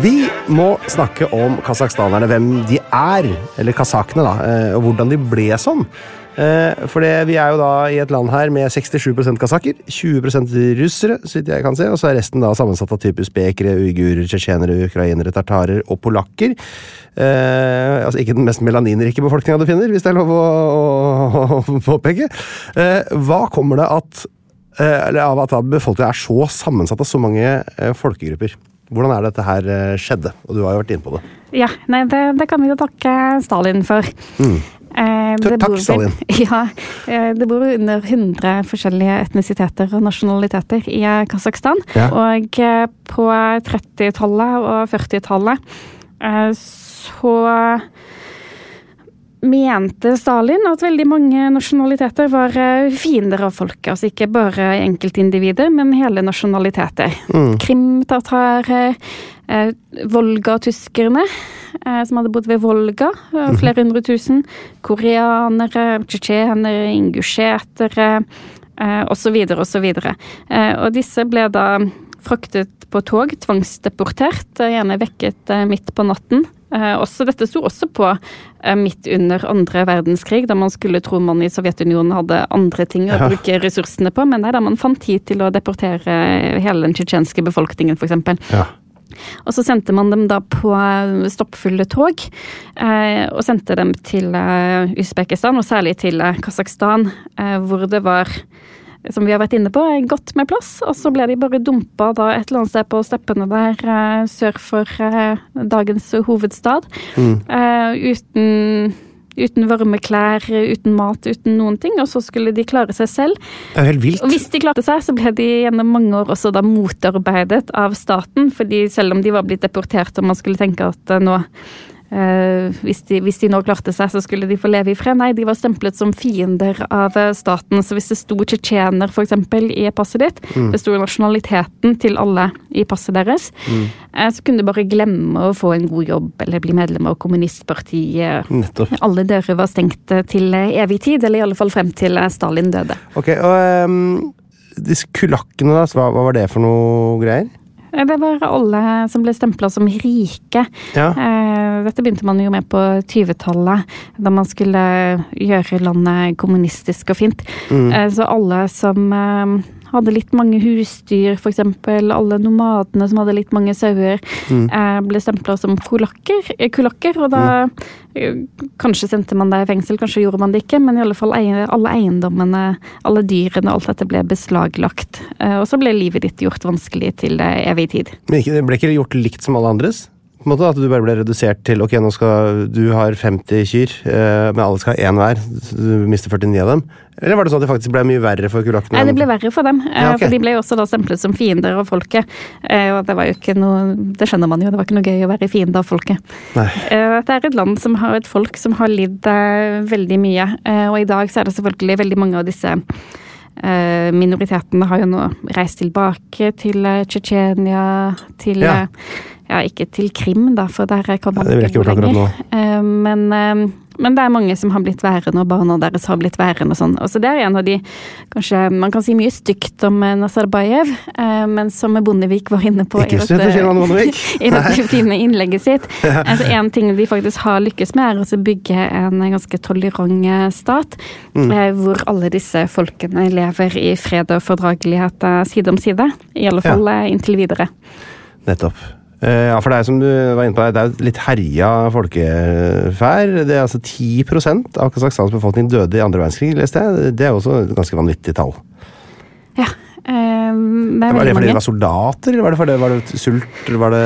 Vi må snakke om kasakhstanerne, hvem de er, eller kasakhene, da, eh, og hvordan de ble sånn. Eh, For vi er jo da i et land her med 67% kasakker, 20% russere, så vidt jeg kan se, og så er resten da sammensatt av type bekere, uigurer, tsjetsjenere, ukrainere, tartarer og polakker. Eh, altså ikke den mest melaninrike befolkninga du finner, hvis det er lov å, å, å påpeke. Eh, hva kommer det at eh, av at befolkninga er så sammensatt av så mange eh, folkegrupper. Hvordan er det dette her eh, skjedde? Og du har jo vært inne på det. Ja, nei, det, det kan vi jo takke Stalin for. Mm. Eh, Takk, bor Stalin. Ja, eh, det bor under 100 forskjellige etnisiteter og nasjonaliteter i eh, Kasakhstan. Ja. Og på 30-tallet og 40-tallet eh, så mente Stalin at veldig mange nasjonaliteter var eh, fiender av folket. Altså ikke bare enkeltindivider, men hele nasjonaliteter. Krim-tatarer, eh, Volga-tyskerne, eh, som hadde bodd ved Volga, eh, flere hundre tusen. Koreanere, tsjetsjenere, ingusjetere, eh, osv., osv. Eh, og disse ble da fraktet på tog, tvangsdeportert, eh, gjerne vekket eh, midt på natten. Eh, også, dette sto også på eh, midt under andre verdenskrig, da man skulle tro man i Sovjetunionen hadde andre ting å Ja. bruke ressursene på, men nei, da man fant tid til å deportere hele den tsjetsjenske befolkningen, f.eks. Ja. Og så sendte man dem da på eh, stoppfulle tog, eh, og sendte dem til eh, Usbekistan, og særlig til eh, Kasakhstan, hvor det var som vi har vært inne på, er godt med plass. Og så ble de bare dumpa da et eller annet sted på steppene der eh, sør for eh, dagens hovedstad. Mm. uten, uten varme klær, uten mat, uten noen ting. Og så skulle de klare seg selv. Det er helt vilt. Og hvis de klarte seg, så ble de gjennom mange år også da motarbeidet av staten. fordi selv om de var blitt deportert og man skulle tenke at eh, nå eh, hvis, de, hvis de nå klarte seg, så skulle de få leve i fred. Nei, de var stemplet som fiender av eh, staten. Så hvis det sto tsjetsjener f.eks. i passet ditt, det sto nasjonaliteten til alle i passet deres, eh, så kunne du bare glemme å få en god jobb eller bli medlem av kommunistpartiet. Nettopp. Alle dører var stengt til evig tid, eller i alle fall frem til Stalin døde. Ok, og um, disse kulakkene, da, hva, hva var det for noe greier? Eh, Det var alle som ble stempla som rike. Ja. Eh, Dette begynte man jo med på 20-tallet, da man skulle gjøre landet kommunistisk og fint. Mm. Så alle som eh, hadde litt mange husdyr, f.eks. alle nomadene som hadde litt mange sauer, eh, ble stempla som kulakker, eh, kulakker. Og da mm. Kanskje sendte man deg i fengsel, kanskje gjorde man det ikke, men i alle fall alle eiendommene, alle dyrene, alt dette ble beslaglagt. Eh, Og så ble livet ditt gjort vanskelig til eh, evig tid. Men det ble ikke gjort likt som alle andres? Måte At du bare ble redusert til ok, nå skal du har 50 kyr, eh, men alle skal ha én hver. så Du mister 49 av dem. Eller var det sånn at det faktisk ble mye verre for kulakkene? Nei, det ble verre for dem. eh, Ja, okay. For de ble jo også da stemplet som fiender av folket. Eh, Og det var jo ikke noe Det skjønner man jo, det var ikke noe gøy å være fiende av folket. Nei. Eh, Dette er et land som har et folk som har lidd veldig mye. Og i dag så er det selvfølgelig veldig mange av disse minoritetene har jo nå reist tilbake til Tsjetsjenia, til Ja. Ja, ikke til Krim, da, for der kan man Nei, det vil jeg ikke gjort akkurat lenger. Eh, Men, eh, men det er mange som har blitt værende, og barna deres har blitt værende og sånn. Og så det er en av de Kanskje man kan si mye stygt om eh, Nazarbayev, eh, men som Bondevik var inne på Ikke i Bondevik. i dette fine innlegget sitt. Altså, en ting de faktisk har lykkes med, er å bygge en ganske tolerant stat, Mm. hvor alle disse folkene lever i fred og fordragelighet side om side. I alle fall ja. inntil videre. Nettopp. Eh, ja, for det er som du var inne på, det er litt herja folkeferd. Det er altså 10% av Kasakhstans befolkning døde i andre verdenskrig, leste jeg. Det er også et ganske vanvittig tall. Ja. eh, det er Var det fordi mange. det var soldater, eller var det fordi var det sult? Var det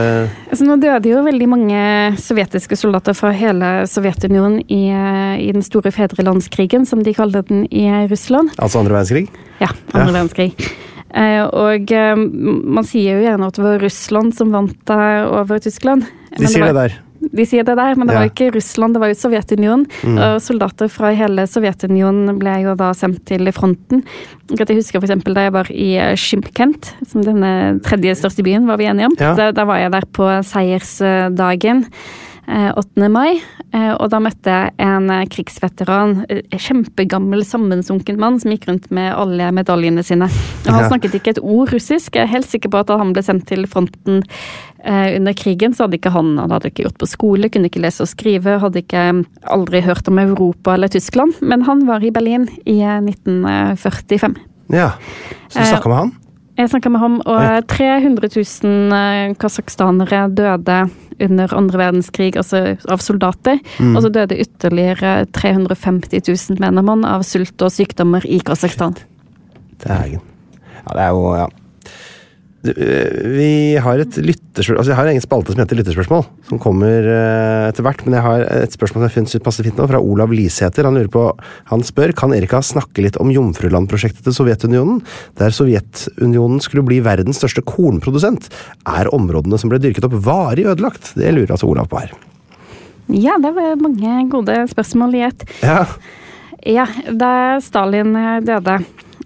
Altså, nå døde jo veldig mange sovjetiske soldater fra hele Sovjetunionen i, eh, i den store fedrelandskrigen, som de kalte den i Russland. altså andre verdenskrig? Ja, andre verdenskrig. Eh, og eh, man sier jo gjerne at det var Russland som vant der over Tyskland. De sier det der. De sier det der, men det Ja. var ikke Russland, det var jo Sovjetunionen. Og soldater fra hele Sovjetunionen ble jo da sendt til fronten. Jeg husker eksempel da jeg var i eh, som denne tredje største byen, var vi enige om. Ja. Da, da var jeg der på seiersdagen. Eh, 8. mai, eh, og da møtte jeg en eh, krigsveteran, eh, kjempegammel, sammensunken mann som gikk rundt med alle medaljene sine. Og han snakket ikke et ord russisk. Jeg er helt sikker på at da han ble sendt til fronten eh, under krigen, så hadde ikke han Han hadde ikke gjort på skole, kunne ikke lese og skrive, hadde ikke aldri hørt om Europa eller Tyskland. Men han var i Berlin i eh, 1945. Ja. Så du Eh, snakka med han? Jeg snakka med ham, og Oi. 300 000 eh, kasakhstanere døde under andre verdenskrig, altså av soldater. Mm. Og så døde ytterligere 350 000, mener man, av sult og sykdommer i Kasakhstan. Dægen. Ja, det er jo Ja. Eh, Vi har et lytterspørsmål Altså, jeg har en egen spalte som heter Lytterspørsmål, som kommer eh, etter hvert. Men jeg har et spørsmål som jeg synes passer fint nå, fra Olav Lisæter. Han lurer på Han spør kan Erika snakke litt om Jomfruland-prosjektet til Sovjetunionen, der Sovjetunionen skulle bli verdens største kornprodusent. Er områdene som ble dyrket opp, varig ødelagt? Det lurer altså Olav på her. Ja, det var mange gode spørsmål i ett. Ja, Ja, da Stalin eh, døde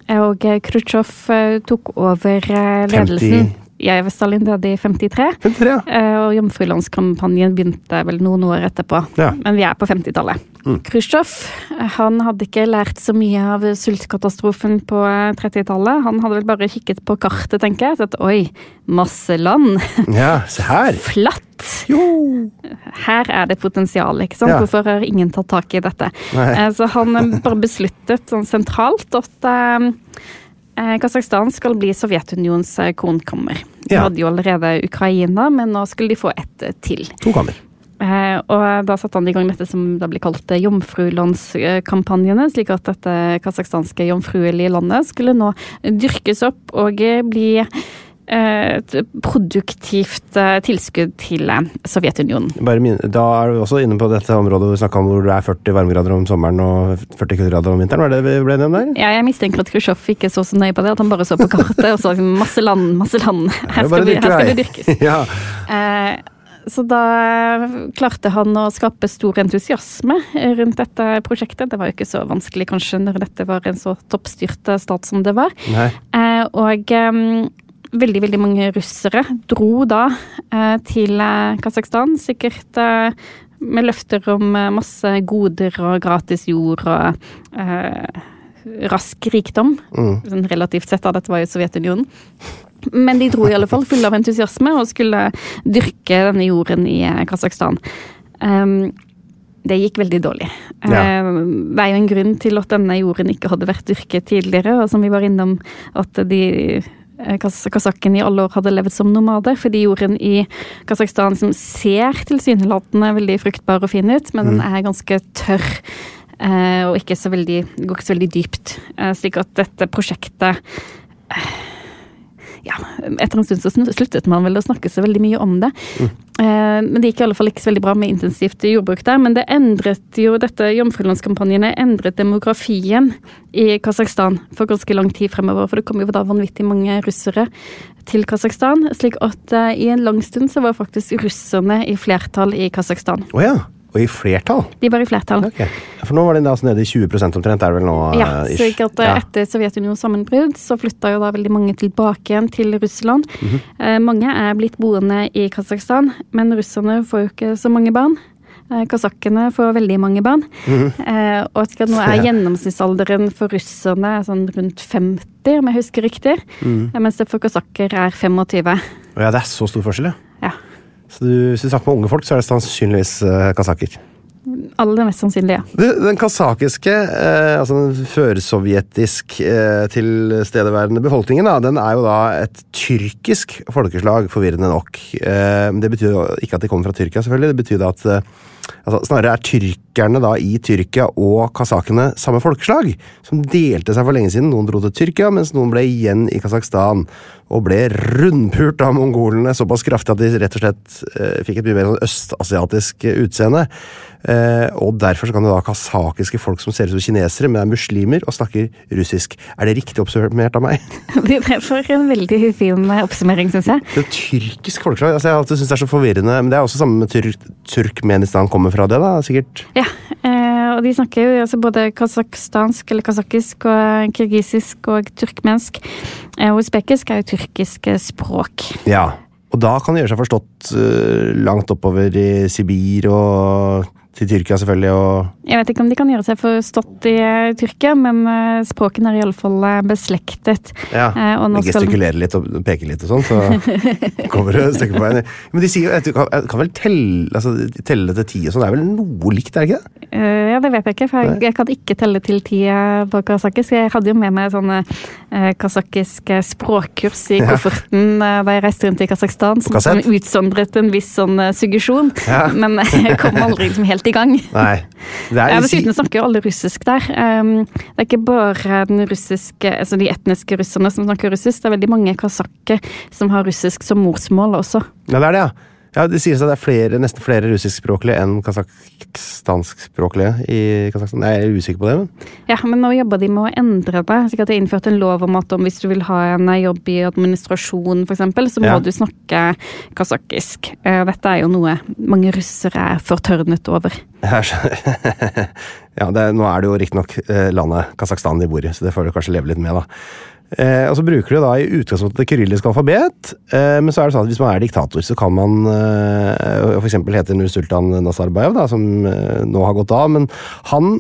og eh, Khrusjtsjov eh, tok over ledelsen. 50. ledelsen ved Stalin døde i 53. 53, ja. eh, Og Jomfrulandskampanjen begynte vel noen år etterpå. Ja. Men vi er på 50-tallet. Mm. Khrusjtsjov eh, han hadde ikke lært så mye av sultkatastrofen på eh, 30-tallet. Han hadde vel bare kikket på kartet, tenker jeg. Sett oi, masse land. ja se her. Flatt. Jo! Her er det potensial, ikke sant? Ja. Hvorfor har ingen tatt tak i dette? Nei. Eh, Så han eh, bare besluttet sånn sentralt at eh, eh, Kasakhstan skal bli Sovjetunionens eh, kornkammer. De Ja. hadde jo allerede Ukraina, men nå skulle de få ett eh, til. To kammer. Eh, og da satte han i gang dette som da blir kalt eh, jomfrulandskampanjene, slik at dette kasakhstanske jomfruelige landet skulle nå dyrkes opp og eh, bli eh, et produktivt eh, tilskudd til eh, Sovjetunionen. Bare min, da er du også inne på dette området hvor vi om hvor det er 40 varmegrader om sommeren og 40 kuldegrader om vinteren. Var det vi ble enige om der? Ja, jeg mistenker at Khrusjtsjov ikke så så nøye på det, at han bare så på kartet og så masse land, masse land. Her er skal, vi, her skal det dyrkes. ja. Eh, så da klarte han å skape stor entusiasme rundt dette prosjektet. Det var jo ikke så vanskelig kanskje når dette var en så toppstyrt stat som det var. Nei. Eh, og eh, veldig, veldig mange russere dro da eh, til eh, Kasakhstan, sikkert eh, med løfter om masse goder og gratis jord og eh, rask rikdom. Mm. Sånn relativt sett, da, dette var jo Sovjetunionen. Men de dro i alle fall fulle av entusiasme og skulle dyrke denne jorden i Kasakhstan. Um, det gikk veldig dårlig. Ja. Eh, Det er jo en grunn til at denne jorden ikke hadde vært dyrket tidligere, og som vi var innom at de kasakkene i alle år hadde levd som nomader, fordi jorden i Kasakhstan som ser tilsynelatende veldig fruktbar og fin ut, men den er ganske tørr. eh, Og ikke så veldig, går ikke så veldig dypt. Eh, Slik at dette prosjektet ja, etter en stund så sluttet man vel å snakke så veldig mye om det. Eh, Men det gikk i alle fall ikke så veldig bra med intensivt jordbruk der. Men det endret jo dette jomfrulandskampanjene endret demografien i Kasakhstan for ganske lang tid fremover. For det kom jo da vanvittig mange russere til Kasakhstan. Slik at eh, i en lang stund så var faktisk russerne i flertall i Kasakhstan. Oh, ja. I flertall? De var i flertall. Okay. For nå var de da altså nede i 20 omtrent, er det vel nå? Ja, sikkert eh, etter Sovjetunionens sammenbrudd så flytta jo da veldig mange tilbake igjen til Russland. Mhm. eh, mange er blitt boende i Kasakhstan, men russerne får jo ikke så mange barn. Eh, Kasakkene får veldig mange barn. Mhm. eh, og nå er gjennomsnittsalderen for russerne sånn rundt 50, om jeg husker riktig. Mm -hmm. Mens det for kasakker er 25. Å ja, det er så stor forskjell, ja. Ja. Så du, hvis du snakker med unge folk, så er det sannsynligvis uh, kasakker. Aller mest sannsynlig, ja. Du, den kasakiske, eh, altså den førsovjetisk eh, tilstedeværende befolkningen, da, den er jo da et tyrkisk folkeslag, forvirrende nok. Eh, men det betyr jo ikke at de kommer fra Tyrkia, selvfølgelig. Det betyr da at eh, altså, snarere er tyrkerne da i Tyrkia og kasakhene samme folkeslag, som delte seg for lenge siden. Noen dro til Tyrkia, mens noen ble igjen i Kasakhstan. Og ble rundpult av mongolene såpass kraftig at de rett og slett eh, fikk et mye mer sånn østasiatisk eh, utseende. Eh, og derfor så kan du ha kasakhiske folk som ser ut som kinesere, men er muslimer og snakker russisk. Er det riktig oppsummert av meg? Det er for en veldig fin oppsummering, syns jeg. Det er tyrkisk folkeslag. Altså, jeg alltid syntes det er så forvirrende. Men det er også samme med Tur Turkmenistan kommer fra det, da, sikkert. Ja, eh, og de snakker jo altså både kasakhstansk eller kasakisk og kirgisisk og turkmensk. Eh, og usbekisk er jo tyrkiske språk. Ja. Og da kan det gjøre seg forstått eh, langt oppover i Sibir og til Tyrkia, selvfølgelig, og Jeg vet ikke om de kan gjøre seg forstått i eh, Tyrkia, men språken språkene er iallfall uh, beslektet. ja. Eh, og nå skal litt og peke litt og sånn, så kommer du et stykke på veien. Men de sier jo at du kan, kan vel telle, altså, telle til ti og sånn, det er vel noe likt, er det ikke det? Eh, ja, det vet jeg ikke, for jeg, jeg kan ikke telle til ti eh, på kasakisk. Jeg hadde jo med meg sånne uh, kasakiske språkkurs i kofferten ja. da jeg reiste rundt i Kasakhstan, som, som utsondret en viss sånn eh, suggesjon. Ja. Men jeg kom aldri liksom helt i gang. Nei. Det er, Ja, Dessuten snakker jo alle russisk der. Um, det er ikke bare den russiske, altså de etniske russerne som snakker russisk, det er veldig mange kasakker som har russisk som morsmål også. ja, det er det, ja. Ja, Det sies at det er flere, nesten flere russiskspråklige enn kasakhstanskspråklige i Kasakhstan. Jeg er usikker på det, men Ja, men nå jobber de med å endre det. De har innført en lov om at om hvis du vil ha en jobb i administrasjon f.eks., så må Ja. du snakke kasakhisk. Eh, Dette er jo noe mange russere er fortørnet over. Jeg skjønner. ja, det, er- nå er det jo riktignok eh, landet Kasakhstan de bor i, så det får du kanskje leve litt med, da. Eh, og så bruker de da i utgangspunktet det kyrilliske alfabet, eh, men så er det sånn at hvis man er diktator, så kan man eh, for eksempel hete Nursultan Nazarbayev, da, som eh, nå har gått av, men han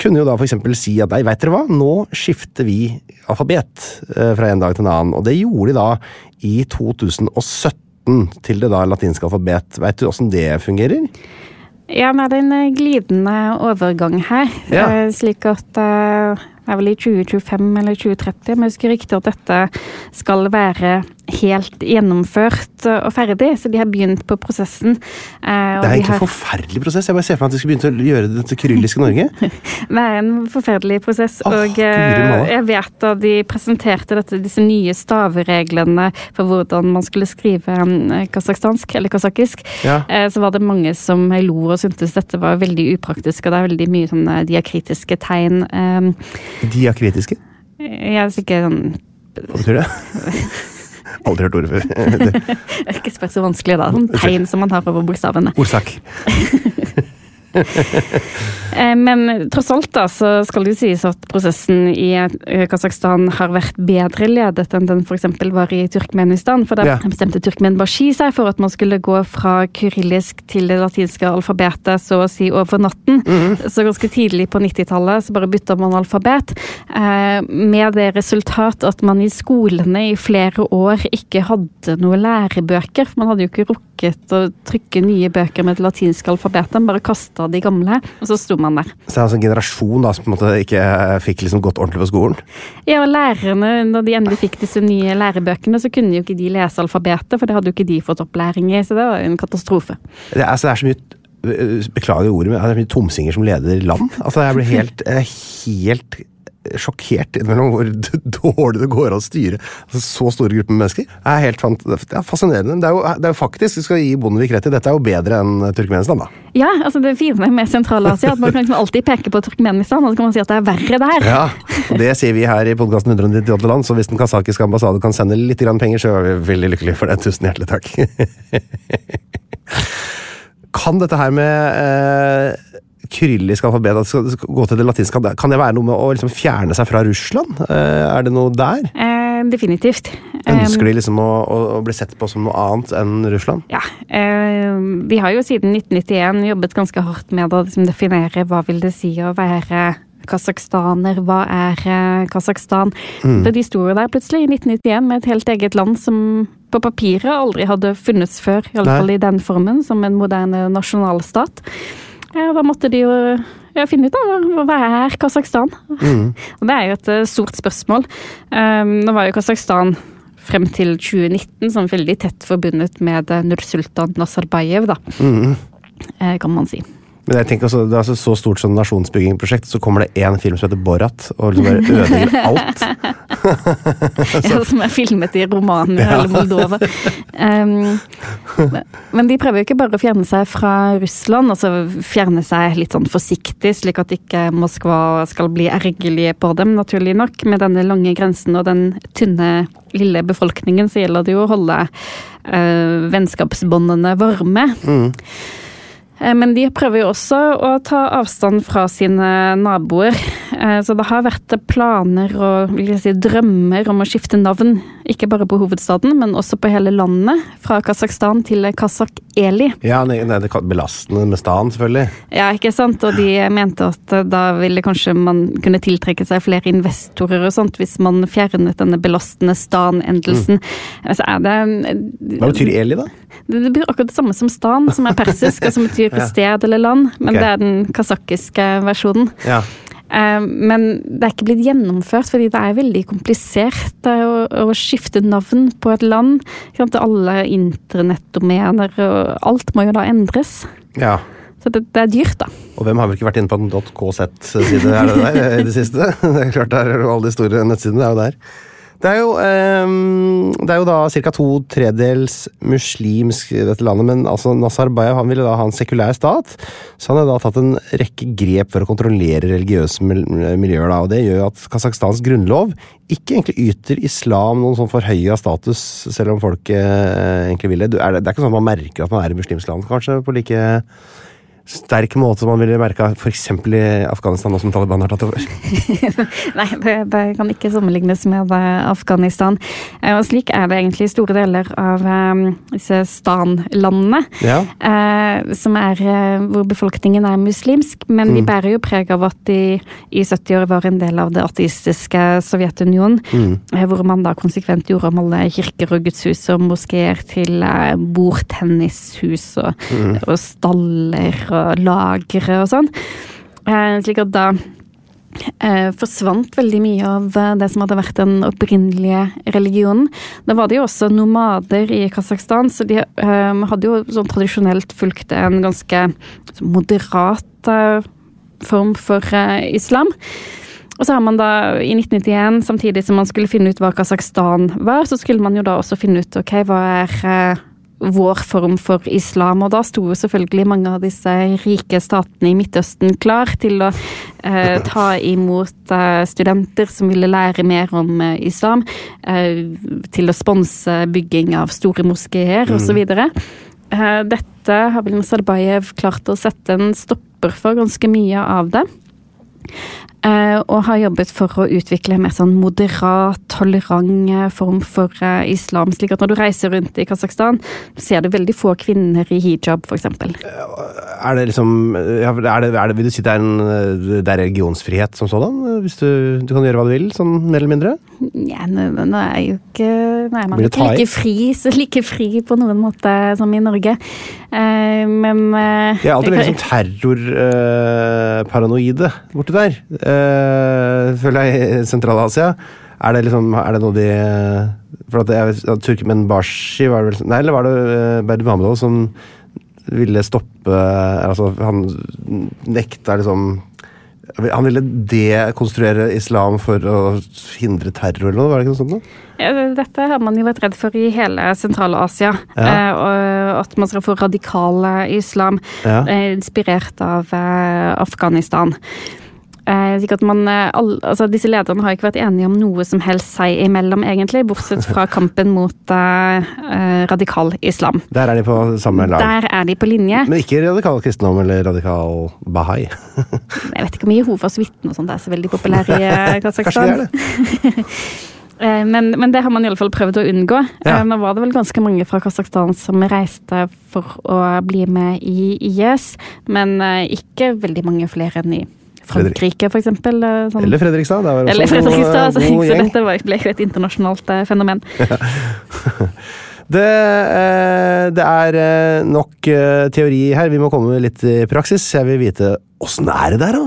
kunne jo da eksempel si at nei, veit dere hva, nå skifter vi alfabet eh, fra en dag til en annen, og det gjorde de da i 2017 til det da latinske alfabet. Veit du åssen det fungerer? Ja, det er en eh, glidende overgang her. Ja. Eh, Slik at det er vel i 2025 eller 2030, men jeg husker riktig at dette skal være helt gjennomført og ferdig, så de har begynt på prosessen. Eh, Det er de egentlig har- en forferdelig prosess. Jeg bare ser for meg at de skulle begynt å gjøre det til kyrilliske Norge. Det er en forferdelig prosess, oh, og eh, jeg vet da de presenterte dette, disse nye stavereglene for hvordan man skulle skrive eh, kasakhstansk, eller kasakhisk, Ja. eh, så var det mange som lo og syntes dette var veldig upraktisk, og det er veldig mye sånne diakritiske tegn. Diakritiske? Jeg er sikker sånn Hva betyr det? Aldri hørt ordet før. Det- er Ikke så vanskelig, da. Sånn tegn som man har på bokstavene. Ordsak. Eh, Men tross alt da, så skal det jo sies at prosessen i Kasakhstan har vært bedre ledet enn den f.eks. var i Turkmenistan. For da Ja. bestemte Turkmenbashi seg for at man skulle gå fra kyrillisk til det latinske alfabetet så å si over natten. Så ganske tidlig på 90-tallet så bare bytta man alfabet. eh, Med det resultat at man i skolene i flere år ikke hadde noen lærebøker. For man hadde jo ikke rukket å trykke nye bøker med det latinske alfabetet. Man bare kasta de gamle, og så sto man der. Så det er altså en generasjon da, som på en måte ikke fikk liksom gått ordentlig på skolen. Ja, og lærerne, når de endelig fikk disse nye lærebøkene, så kunne jo ikke de lese alfabetet, for det hadde jo ikke de fått opplæring i, så det var en katastrofe. Det er, altså, det er så mye Beklager ordet, men det er så mye tomsinger som leder land. Altså, jeg blir helt, er helt sjokkert innimellom hvor dårlig det går an å styre så store grupper mennesker. Det er helt det er fascinerende. Det er, jo, det er jo faktisk, vi skal gi Bondevik rett i, dette er jo bedre enn Turkmenistan, da. Ja, altså det fine med Sentral-Asia, at man kan liksom alltid peke på Turkmenistan, og så kan man si at det er verre der. Ja, Det sier vi her i podkasten 198 land, så hvis den kasakiske ambassade kan sende litt penger, så er vi veldig lykkelige for det. Tusen hjertelig takk. Kan dette her med eh, kyrillisk alfabet, at skal- gå til det latinske, kan det- være noe med å liksom fjerne seg fra Russland? Eh, er det noe der? Eh, definitivt. Ønsker de liksom å, å, bli sett på som noe annet enn Russland? Ja. Eh, vi har jo siden 1991 jobbet ganske hardt med å liksom, definere hva vil det si å være kasakhstaner, hva er eh, Kasakhstan? For de sto jo der plutselig i 1991 med et helt eget land som på papiret aldri hadde funnes før, iallfall i den formen, som en moderne nasjonalstat. Ja, da måtte de jo ja, finne ut da, hva- er Kasakhstan. Og det er jo et eh, stort spørsmål. Um, nå var jo Kasakhstan frem til 2019 som veldig tett forbundet med eh, Nursultan Nazarbayev, da. Mm. kan man si. Men jeg tenker også, Det er altså så stort som nasjonsbyggingprosjekt, så kommer det én film som heter Borat, og liksom bare ødelegger alt. Ja, som er filmet i Romania eller Moldova. Um, men de prøver jo ikke bare å fjerne seg fra Russland, altså fjerne seg litt sånn forsiktig, slik at ikke Moskva skal bli ergerlige på dem, naturlig nok. Med denne lange grensen og den tynne, lille befolkningen, så gjelder det jo å holde uh, vennskapsbåndene varme. Eh, Men de prøver jo også å ta avstand fra sine naboer. Eh, Så det har vært planer og vil jeg si, drømmer om å skifte navn, ikke bare på hovedstaden, men også på hele landet. Fra Kasakhstan til Kasak-Eli. Ja, det, det er belastende med staden, selvfølgelig. Ja, ikke sant? Og de mente at eh, da ville kanskje man kunne tiltrekke seg flere investorer og sånt, hvis man fjernet denne belastende stan-endelsen. Så er det Hva betyr Eli, da? det, det blir akkurat det samme som stan, som er persisk, og som betyr sted eller land. Men okay. det er den kasakhiske versjonen. Ja. Eh, Men det er ikke blitt gjennomført, fordi det er veldig komplisert er å, å skifte navn på et land. Alle internettdomener og alt må jo da endres. ja. Så det, det er dyrt, da. Og hvem har vel ikke vært inne på en .kz-side det i det siste? Det er klart det er alle de store nettsidene er jo der. Det er jo, ehm, det er jo da ca. to tredels muslimsk i dette landet, men altså Nazarbayev han ville da ha en sekulær stat. Så han har da tatt en rekke grep for å kontrollere religiøse miljøer. da, og Det gjør at Kasakhstans grunnlov ikke egentlig yter islam noen sånn forhøya status, selv om folk eh, egentlig vil det. Du- Er det. Det er ikke sånn at man merker at man er i muslimsk land, kanskje, på like sterk måte som man ville merka f.eks. i Afghanistan, nå som Taliban har tatt over. Nei, det, det kan ikke sammenlignes med eh, Afghanistan. Eh, Og slik er det egentlig i store deler av eh, disse Stan-landene. Ja. som er hvor befolkningen er muslimsk, men de bærer jo preg av at de i 70 år var en del av det ateistiske Sovjetunionen, eh, hvor man da konsekvent gjorde om alle kirker og gudshus og moskeer til bordtennishus og, og staller og lagre og sånn. Eh, slik at da eh, forsvant veldig mye av eh, det som hadde vært den opprinnelige religionen. Da var det jo også nomader i Kasakhstan, så de eh, hadde jo sånn tradisjonelt fulgt en ganske sånn moderat eh, form for eh, islam. Og så har man da i 1991, samtidig som man skulle finne ut hva Kasakhstan var, så skulle man jo da også finne ut ok, hva er vår form for islam. Og da sto jo selvfølgelig mange av disse rike statene i Midtøsten klar til å eh, ta imot eh, studenter som ville lære mer om eh, islam. Eh, til å sponse bygging av store moskeer mm. osv. Eh, dette har vel Nazarbayev klart å sette en stopper for ganske mye av det. Eh, og har jobbet for å utvikle en mer sånn moderat, tolerant eh, form for eh, islam. Slik at når du reiser rundt i Kasakhstan, ser du veldig få kvinner i hijab, f.eks. Er det liksom er det, er det, Vil du si det er, en, det er religionsfrihet som sådan? Hvis du, du kan gjøre hva du vil, sånn mer eller mindre? Ja, nå, nå er jo ikke Nå er man ikke like fri, så like fri på noen måte som i Norge. uh, men uh, Det er alltid veldig sånn terrorparanoide borti der. Eh, føler jeg i Sentral-Asia. Er det liksom Er det noe de For at jeg, vet, Turkmen Bashi var det vel Nei, eller var det uh, Berdi Mahmedov som ville stoppe Altså, han nekta liksom Han ville dekonstruere islam for å hindre terror eller noe, var det ikke noe sånt? da? Ja, Dette har man jo vært redd for i hele Sentral-Asia. Ja. eh, At man skal få radikal eh, islam Ja. eh, inspirert av eh, Afghanistan. Eh, at man, eh, all, altså Disse lederne har ikke vært enige om noe som helst seg imellom, egentlig, bortsett fra kampen mot eh, eh, radikal islam. Der er de på samme lag. Der er de på linje. Men ikke radikal kristendom eller radikal bahai. Jeg vet ikke om Jehovas vitner og sånt er så veldig populære i eh, Kanskje Kasakhstan. det er det. Men, men det har man i alle fall prøvd å unngå. Ja. Nå var det vel ganske mange fra Kasakhstan som reiste for å bli med i IS, men ikke veldig mange flere enn i Frankrike, eksempel. eh, Sånn. Eller Fredrikstad. Det var Eller Fredrikstad. god, Altså, god så dette var, ble jo et internasjonalt eh, fenomen. Det, eh, det er nok teori her. Vi må komme med litt i praksis. Jeg vil vite åssen er det der, da?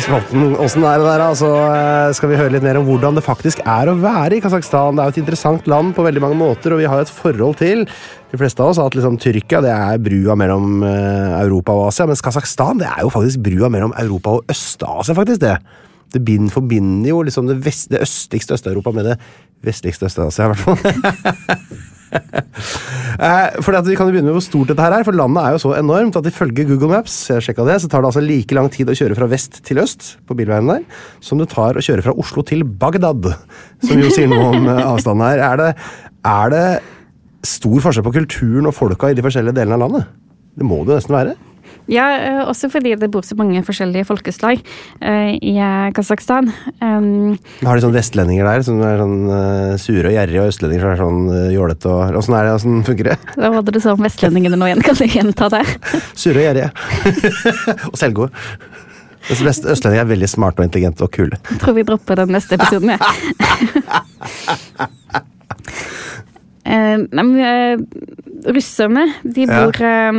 I spalten åssen er det der, så eh, skal vi høre litt mer om hvordan det faktisk er å være i Kasakhstan. Det er jo et interessant land på veldig mange måter, og vi har jo et forhold til de fleste av oss at liksom Tyrkia det er brua mellom eh, Europa og Asia, mens Kasakhstan det er jo faktisk brua mellom Europa og Øst-Asia, faktisk. det. Det bind, forbinder jo liksom det, vest, det østligste Øst-Europa med det vestligste Øst-Asia, i hvert fall. Eh, at Vi kan jo begynne med hvor stort dette her er, for landet er jo så enormt at ifølge Google Maps jeg det, så tar det altså like lang tid å kjøre fra vest til øst på bilveien der, som det tar å kjøre fra Oslo til Bagdad. Som jo sier noe om eh, avstanden her. Er det, er det stor forskjell på kulturen og folka i de forskjellige delene av landet? Det må det jo nesten være. Ja, eh, også fordi det bor så mange forskjellige folkeslag eh, i eh, Kasakhstan. Um, Har de sånn vestlendinger der som er sånn sure og gjerrige, og østlendinger som er sånn uh, jålete og Åssen er det? Åssen funker det? Da var det om vestlendingene nå igjen? Kan du gjenta det? Sure og gjerrige. og selvgode. Østlendinger er veldig smarte og intelligente og kule. Jeg tror vi dropper den neste episoden, jeg. Eh, russerne, de Ja. bor eh,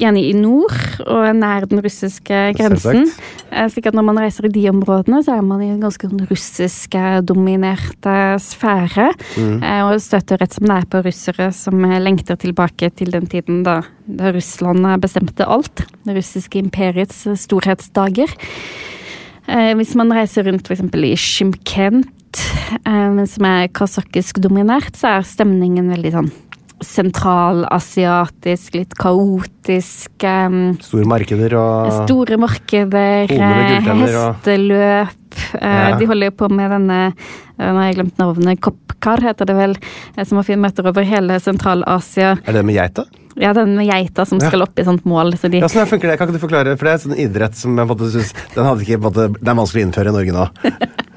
gjerne i nord og nær den russiske grensen. Eh, slik at når man reiser i de områdene, så er man i en ganske sånn russisk-dominerte sfære. Mm. og støter rett som det er på russere som eh, lengter tilbake til den tiden da, da Russland bestemte alt. Det russiske imperiets eh, storhetsdager. Eh, hvis man reiser rundt f.eks. i Shymkent, eh, som er kasakhisk dominert, så er stemningen veldig sånn sentralasiatisk, litt kaotisk. um, Store markeder og Store markeder, eh, gulltenner og- hesteløp. eh, Ja. De holder jo på med denne eh, Nå har jeg glemt navnet. Kopkar heter det vel. Som har fine møter over hele Sentral-Asia. Er det med geita? Ja, den med geita som skal opp i sånt mål. Så de, Ja, sånn funker det. Kan ikke du forklare? For det er en sånn idrett som jeg på en måte synes Den hadde ikke, på det er vanskelig å innføre i Norge nå.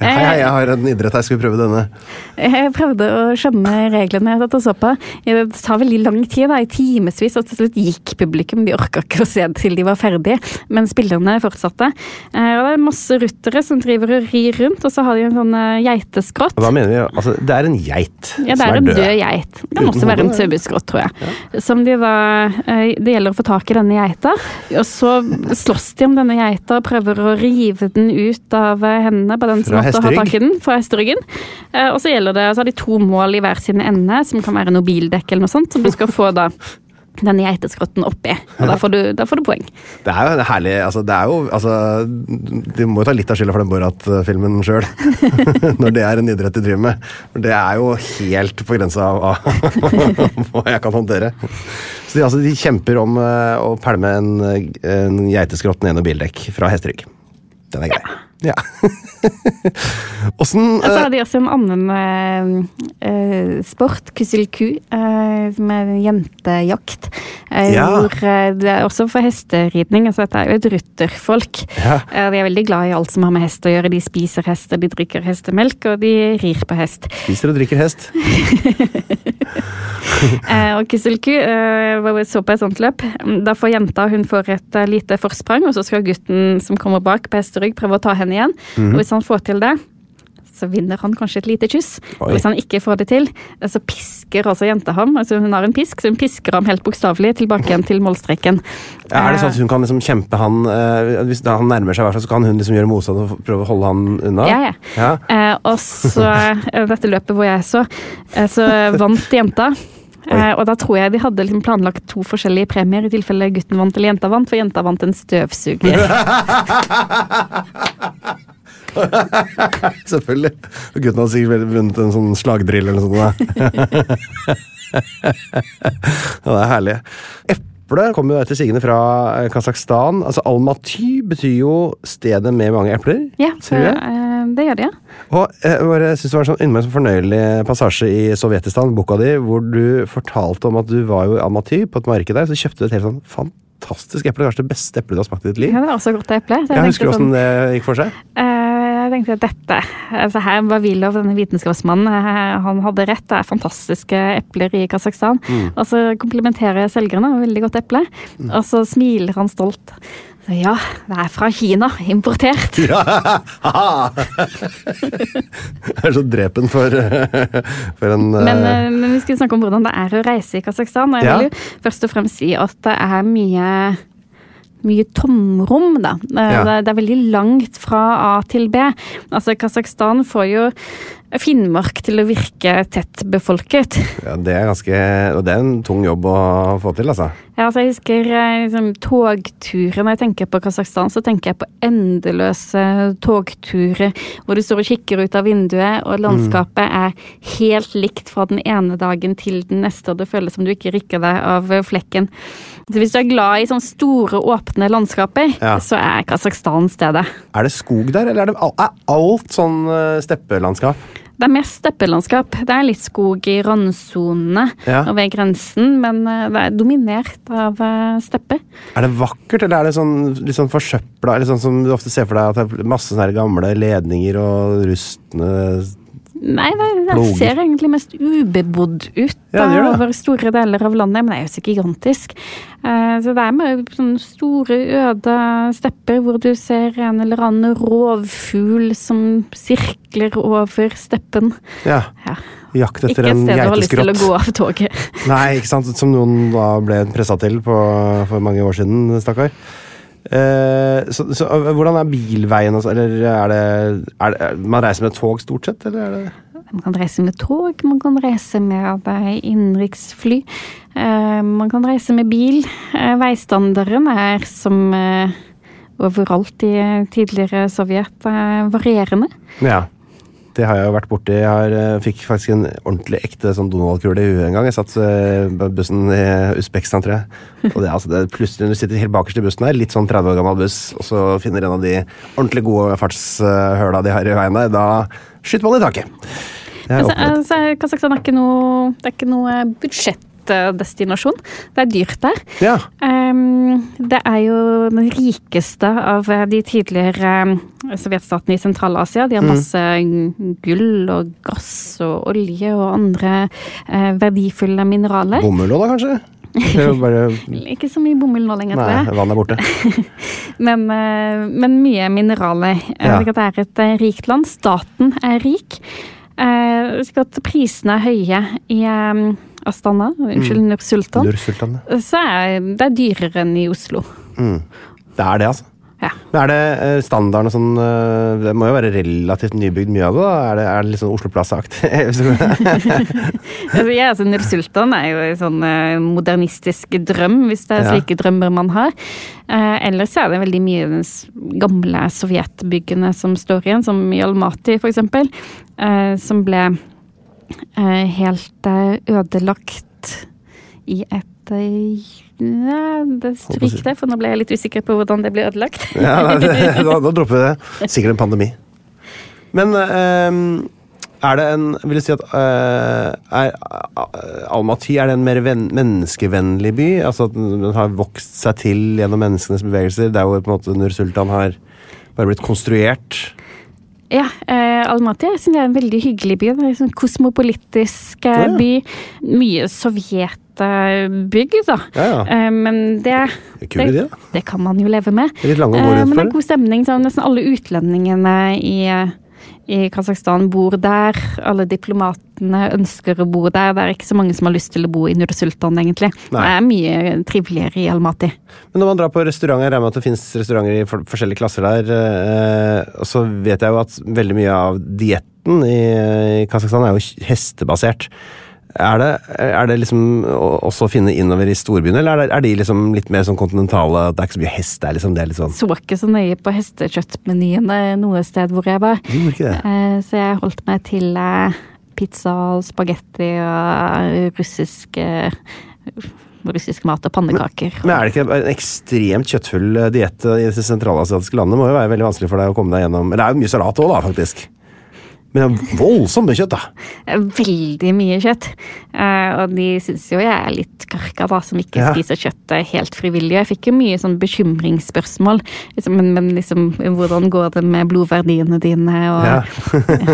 hei, hei, jeg har en idrett her, skal vi prøve denne? Jeg prøvde å skjønne reglene jeg så på. Det tar veldig lang tid, da, i timevis, og til slutt gikk publikum. De orka ikke å se til de var ferdige, men spillerne fortsatte. Eh, Og det er masse ruttere som driver og rir rundt, og så har de en sånn eh, geiteskrott. Hva mener vi altså, Det er en geit Ja, det som er er en død. død geit. Det kan også være en hode, saueskrott, tror jeg. Som de da eh, Det gjelder å få tak i denne geita, og så slåss de om denne geita og prøver å rive den ut av eh, hendene på den som Fra måtte ha tak i den, fra hesteryggen. Eh, Og så gjelder det, så har de to mål i hver sin ende, som kan være noe bildekk eller noe sånt, som du skal få da denne geiteskrotten oppi. Og da får, du, da får du poeng. Det er jo herlig altså, Det er jo altså, De må jo ta litt av skylda for den Borat-filmen sjøl. når det er en idrett de driver med. For det er jo helt på grensa av hva jeg kan håndtere. Så de, altså, de kjemper om eh, å pælme en, en geiteskrott ned noe bildekk fra hesterygg. Den er grei. Ja. Åssen Og så hadde har de også en annen eh, eh, sport, kusilku, eh, som er jentejakt. Eh, Ja. Hvor eh, det er også for hesteridning. Altså dette er jo et rutterfolk. Ja. Eh, de er veldig glad i alt som har med hest å gjøre. De spiser hester, de drikker hestemelk, og de rir på hest. Spiser og drikker hest. Eh, og kusilku eh, så på et sånt løp. Da får jenta hun får et eh, lite forsprang, og så skal gutten som kommer bak på hesterygg, prøve å ta henne igjen. Mhm. Og hvis han får til det, så vinner han kanskje et lite kyss. Og hvis han ikke får det til, eh, så pisker altså jenta ham. Altså hun har en pisk, så hun pisker ham helt bokstavelig tilbake igjen til målstreken. Ja, er det sånn at hun kan liksom kjempe han eh, Hvis han nærmer seg, så kan hun liksom gjøre motstand og prøve å holde han unna? Ja, ja. Ja. Eh, og så eh, dette løpet hvor jeg så, eh, så vant jenta. Eh, og da tror jeg de hadde liksom planlagt to forskjellige premier i tilfelle gutten vant eller jenta vant, for jenta vant en støvsuger. Selvfølgelig. Og gutten hadde sikkert vunnet en sånn slagdrill eller noe sånt. det er herlig. Eple kommer jo etter sigende fra eh, Kasakhstan. Altså Almaty betyr jo stedet med mange epler. Ja, Tror jeg. Det gjør de. Og eh, jeg bare synes det var en sånn innmari fornøyelig passasje i Sovjetistan, boka di, hvor du fortalte om at du var jo i på et marked der, så kjøpte du et helt sånn fantastisk eple. Kanskje det beste eplet du har smakt i ditt liv. ja. Det var også godt eple. Så jeg Jeg husker tenkte åssen det gikk for seg? Uh, jeg tenkte at dette altså Her var Wilov, denne vitenskapsmannen, eh, han hadde rett. Det er fantastiske epler i Kasakhstan. Mm. Og så komplimenterer jeg selgerne. Veldig godt eple. Mm. Og så smiler han stolt. Ja, det er fra Kina. Importert. Ja! Det er så drepen for, for en Men, eh, eh, men vi skulle snakke om hvordan det er å reise i Kasakhstan. Og jeg Ja. vil jo først og fremst si at det er mye mye tomrom, da. Eh, Ja. Det, det er veldig langt fra A til B. Altså, Kasakhstan får jo Finnmark til å virke tett befolket. ja, Det er ganske Og det er en tung jobb å få til, altså. Ja, altså jeg husker eh, liksom, togturer. Når jeg tenker på Kasakhstan, så tenker jeg på endeløse togturer hvor du står og kikker ut av vinduet, og landskapet er helt likt fra den ene dagen til den neste, og det føles som du ikke rikker deg av eh, flekken. Så hvis du er glad i sånne store, åpne landskaper, Ja. så er Kasakhstan stedet. Er det skog der, eller er, det, er alt sånn eh, steppelandskap? Det er mest steppelandskap. Det er litt skog i randsonene Ja. og ved grensen, men eh, det er dominert av eh, steppe. Er det vakkert, eller er det sånn, litt sånn forsøpla? Eller sånn som du ofte ser for deg, at det er masse sånne gamle ledninger og rustne Nei, det, det ser egentlig mest ubebodd ut Ja, da, det. over store deler av landet, men det er jo så gigantisk. Eh, så det er med sånne store, øde stepper hvor du ser en eller annen rovfugl som sirkler over steppen. Ja. Ja, Jakt etter Ikke et sted du har lyst til å gå av toget. Nei, ikke sant? Som noen da ble pressa til på, for mange år siden, stakkar. Eh, så, så øh, hvordan er bilveien? Altså? Eller er det, er det Man reiser med tog stort sett, eller er det Man kan reise med tog, man kan reise med eh, innenriksfly. eh, Man kan reise med bil. Eh, Veistandarden er som eh, overalt i eh, tidligere Sovjet eh, varierende. Ja. Det har jeg jo vært borti. Jeg har, eh, fikk faktisk en ordentlig ekte sånn Donald-kule i huet en gang. Jeg satt eh, på bussen i Usbekistan, tror jeg. Og det, altså, det plutselig du sitter helt bakerst i bussen her, litt sånn 30 år gammel buss, og så finner en av de ordentlig gode fartshøla de har i veien der, da skyter man i taket. Det er, Men så, så er Kasakhstan er ikke noe, det er ikke noe budsjettdestinasjon. Det er dyrt der. Ja. Ehm, det er jo den rikeste av de tidligere eh, sovjetstatene i Sentral-Asia. De har Mm. masse gull og gass og olje og andre eh, verdifulle mineraler. Bomull òg, da, kanskje? Bare Ikke så mye bomull nå lenger, tror Nei, vannet er borte. Men, eh, men mye mineraler. Ja. Det er et eh, rikt land. Staten er rik. Eh, jeg prisene er høye i eh, Astana, unnskyld, mm. Sultan, Nur-Sultan. ja. Så er det er dyrere enn i Oslo. Det er det, altså. Ja. Men er det eh, standarden og sånn eh, Det må jo være relativt nybygd mye av det? da? Er det, er det litt sånn Oslo Plaza-aktig? Altså, ja, altså, Nur-Sultan er jo en sånn eh, modernistisk drøm, hvis det er Ja. slike drømmer man har. Eh, ellers er det veldig mye den s- gamle sovjetbyggene som står igjen, som i Almaty for eksempel, eh, som ble helt eh, ødelagt i et eh, ja, det Stryk det, for nå ble jeg litt usikker på hvordan det ble ødelagt. ja, nei, det, da, da dropper vi det. Sikkert en pandemi. Men eh, er det en Vil du si at eh, er eh, Almaty er det en mer ven, menneskevennlig by? Altså at den har vokst seg til gjennom menneskenes bevegelser? Der hvor på en måte Nur-Sultan har bare blitt konstruert? Ja, eh, Almaty jeg synes det er en veldig hyggelig by. Det en sånn kosmopolitisk eh, Ja, ja. by. Mye sovjetbygg, da. Ja, ja. Eh, men det, Kul da. det kan man jo leve med. Det er litt lange gå Eh, men det er god stemning. Så nesten alle utlendingene i, i Kasakhstan bor der. Alle diplomatene ønsker å bo der. Det er ikke så mange som har lyst til å bo i Nur-Sultan, egentlig. Nei. Det er mye triveligere i Almaty. Men når man drar på restauranter, jeg regner med at det finnes restauranter i forskjellige klasser der, eh, og så vet jeg jo at veldig mye av dietten i, i Kasakhstan er jo hestebasert. Er det, er det liksom også å finne innover i storbyene, eller er, det, er de liksom litt mer sånn kontinentale, at det er ikke så mye hest, det er liksom det er litt sånn Så ikke så nøye på hestekjøttmenyene noe sted hvor jeg var. Gjorde ikke det? Eh, Så jeg holdt meg til pizza og spagetti og russisk, eh, russisk mat og pannekaker. Men er det ikke en ekstremt kjøttfull eh, diett i disse sentralasiatiske landene? Må jo være veldig vanskelig for deg å komme deg gjennom Eller det er jo mye salat òg, da, faktisk. Men det voldsomt mye kjøtt, da. Eh, Veldig mye kjøtt. Eh, Og de syns jo jeg er litt karka, da, som ikke Ja. spiser kjøtt eh, helt frivillig. Jeg fikk jo mye sånn bekymringsspørsmål. Liksom, men, men liksom, hvordan går det med blodverdiene dine? Og, Ja.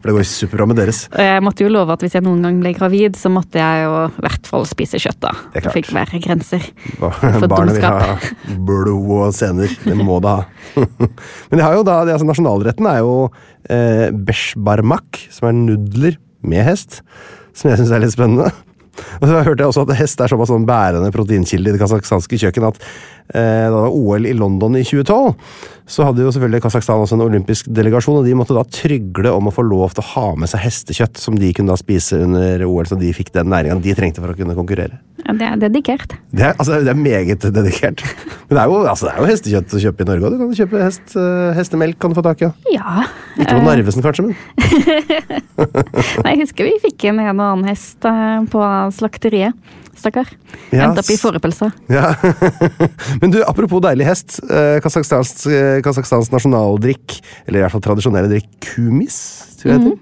For det går superbra med deres. og jeg måtte jo love at hvis jeg noen gang ble gravid, så måtte jeg jo i hvert fall spise kjøtt, da. Det er klart. fikk være grenser. For Barnet vil ha blod og sener. Det må det ha. Men de har jo da, det, altså nasjonalretten er jo eh, beshbarmak, som er nudler med hest. Som jeg syns er litt spennende. Og så hørte jeg også at hest er såpass sånn bærende proteinkilde i det kasakhstanske kjøkken at eh, da det var OL i London i 2012, så hadde jo selvfølgelig Kasakhstan også en olympisk delegasjon, og de måtte da trygle om å få lov til å ha med seg hestekjøtt, som de kunne da spise under OL, så de fikk den næringa de trengte for å kunne konkurrere. Ja, det er dedikert. Det er, altså, det er meget dedikert. Men det er jo, altså, det er jo hestekjøtt å kjøpe i Norge òg. Du kan kjøpe hest, eh, hestemelk kan du få tak i. ja. Ja. Ikke på Narvesen, kanskje, men Nei, jeg husker vi fikk inn en og annen hest eh, på slakteriet. Stakkar. Ja, Endte opp i fårepølsa. ja. Men du, apropos deilig hest. eh, Kasakhstans, eh, Kasakhstans nasjonaldrikk, eller i hvert fall tradisjonelle drikk, kumis, tror jeg det heter.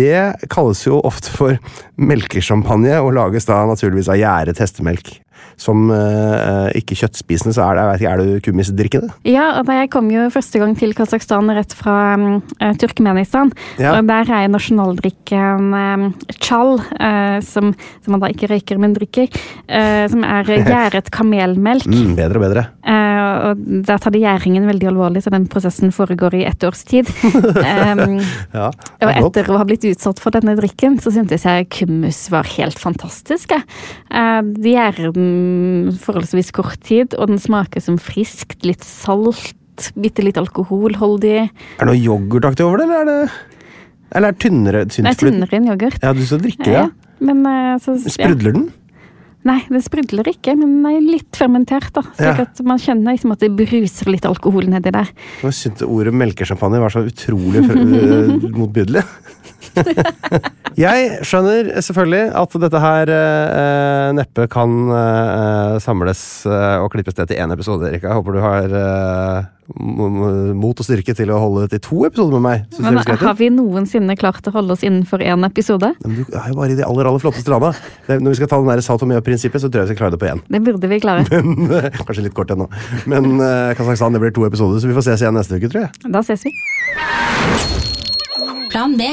Det kalles jo ofte for melkesjampanje, og lages da naturligvis av gjæret hestemelk. Som eh, ikke kjøttspisende, så er det, jeg ikke, er du kumisdrikkende? Ja, og da jeg kom jo første gang til Kasakhstan rett fra um, eh, Turkmenistan. Ja. Og der er nasjonaldrikken um, chal, eh, som, som man da ikke røyker, men drikker. eh, som er gjæret kamelmelk. Mm, bedre og bedre. Eh, og der tar de gjæringen veldig alvorlig, så den prosessen foregår i ett års tid. um, Ja, og er etter å ha blitt utsatt for denne drikken, så syntes jeg kummus var helt fantastisk. Eh, De gjærer den forholdsvis kort tid, og den smaker som friskt, litt salt, bitte litt alkoholholdig. Er det noe yoghurtaktig over det, eller er det Eller er det tynnere? Nei, tynnere enn yoghurt. Ja, du skal drikke det, ja. Men eh, så ja. Sprudler den? Nei, det sprudler ikke, men den er litt fermentert, da. Slik Ja. at man kjenner liksom at det bruser litt alkohol nedi der. Jeg syntes ordet melkesjampanje var så utrolig motbydelig. jeg skjønner selvfølgelig at dette her eh, neppe kan eh, samles eh, og klippes ned til én episode, Erika. Jeg håper du har eh, mot og styrke til å holde til to episoder med meg. Men har vi noensinne klart å holde oss innenfor én episode? Men du er jo bare i de aller aller flotteste landa. Når vi skal ta den der mye av prinsippet, så tror jeg vi skal klare det på én. Det burde vi klare. Men, eh, Kanskje litt kort ennå. Men eh, Kasakhstan det blir to episoder, så vi får ses igjen neste uke, tror jeg. Da ses vi. Plan B.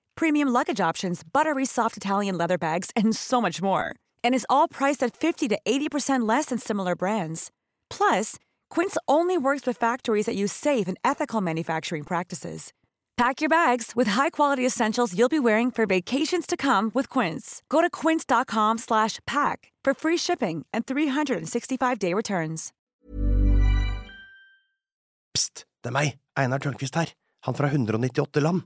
premium luggage options, buttery soft Italian leather bags, and so much more. And is all priced at 50 to 80% less than similar brands. Plus, Quince only works with factories that use safe and ethical manufacturing practices. Pack your bags with high-quality essentials you'll be wearing for vacations to come with Quince. Go to quince.com slash pack for free shipping and 365-day returns. Pst, det er meg, Einar Tørnquist her, han fra 198 land.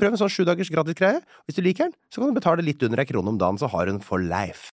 Prøv en sånn sju dagers gratis greie. Hvis du liker den, så kan du betale litt under ei krone om dagen, så har den for life.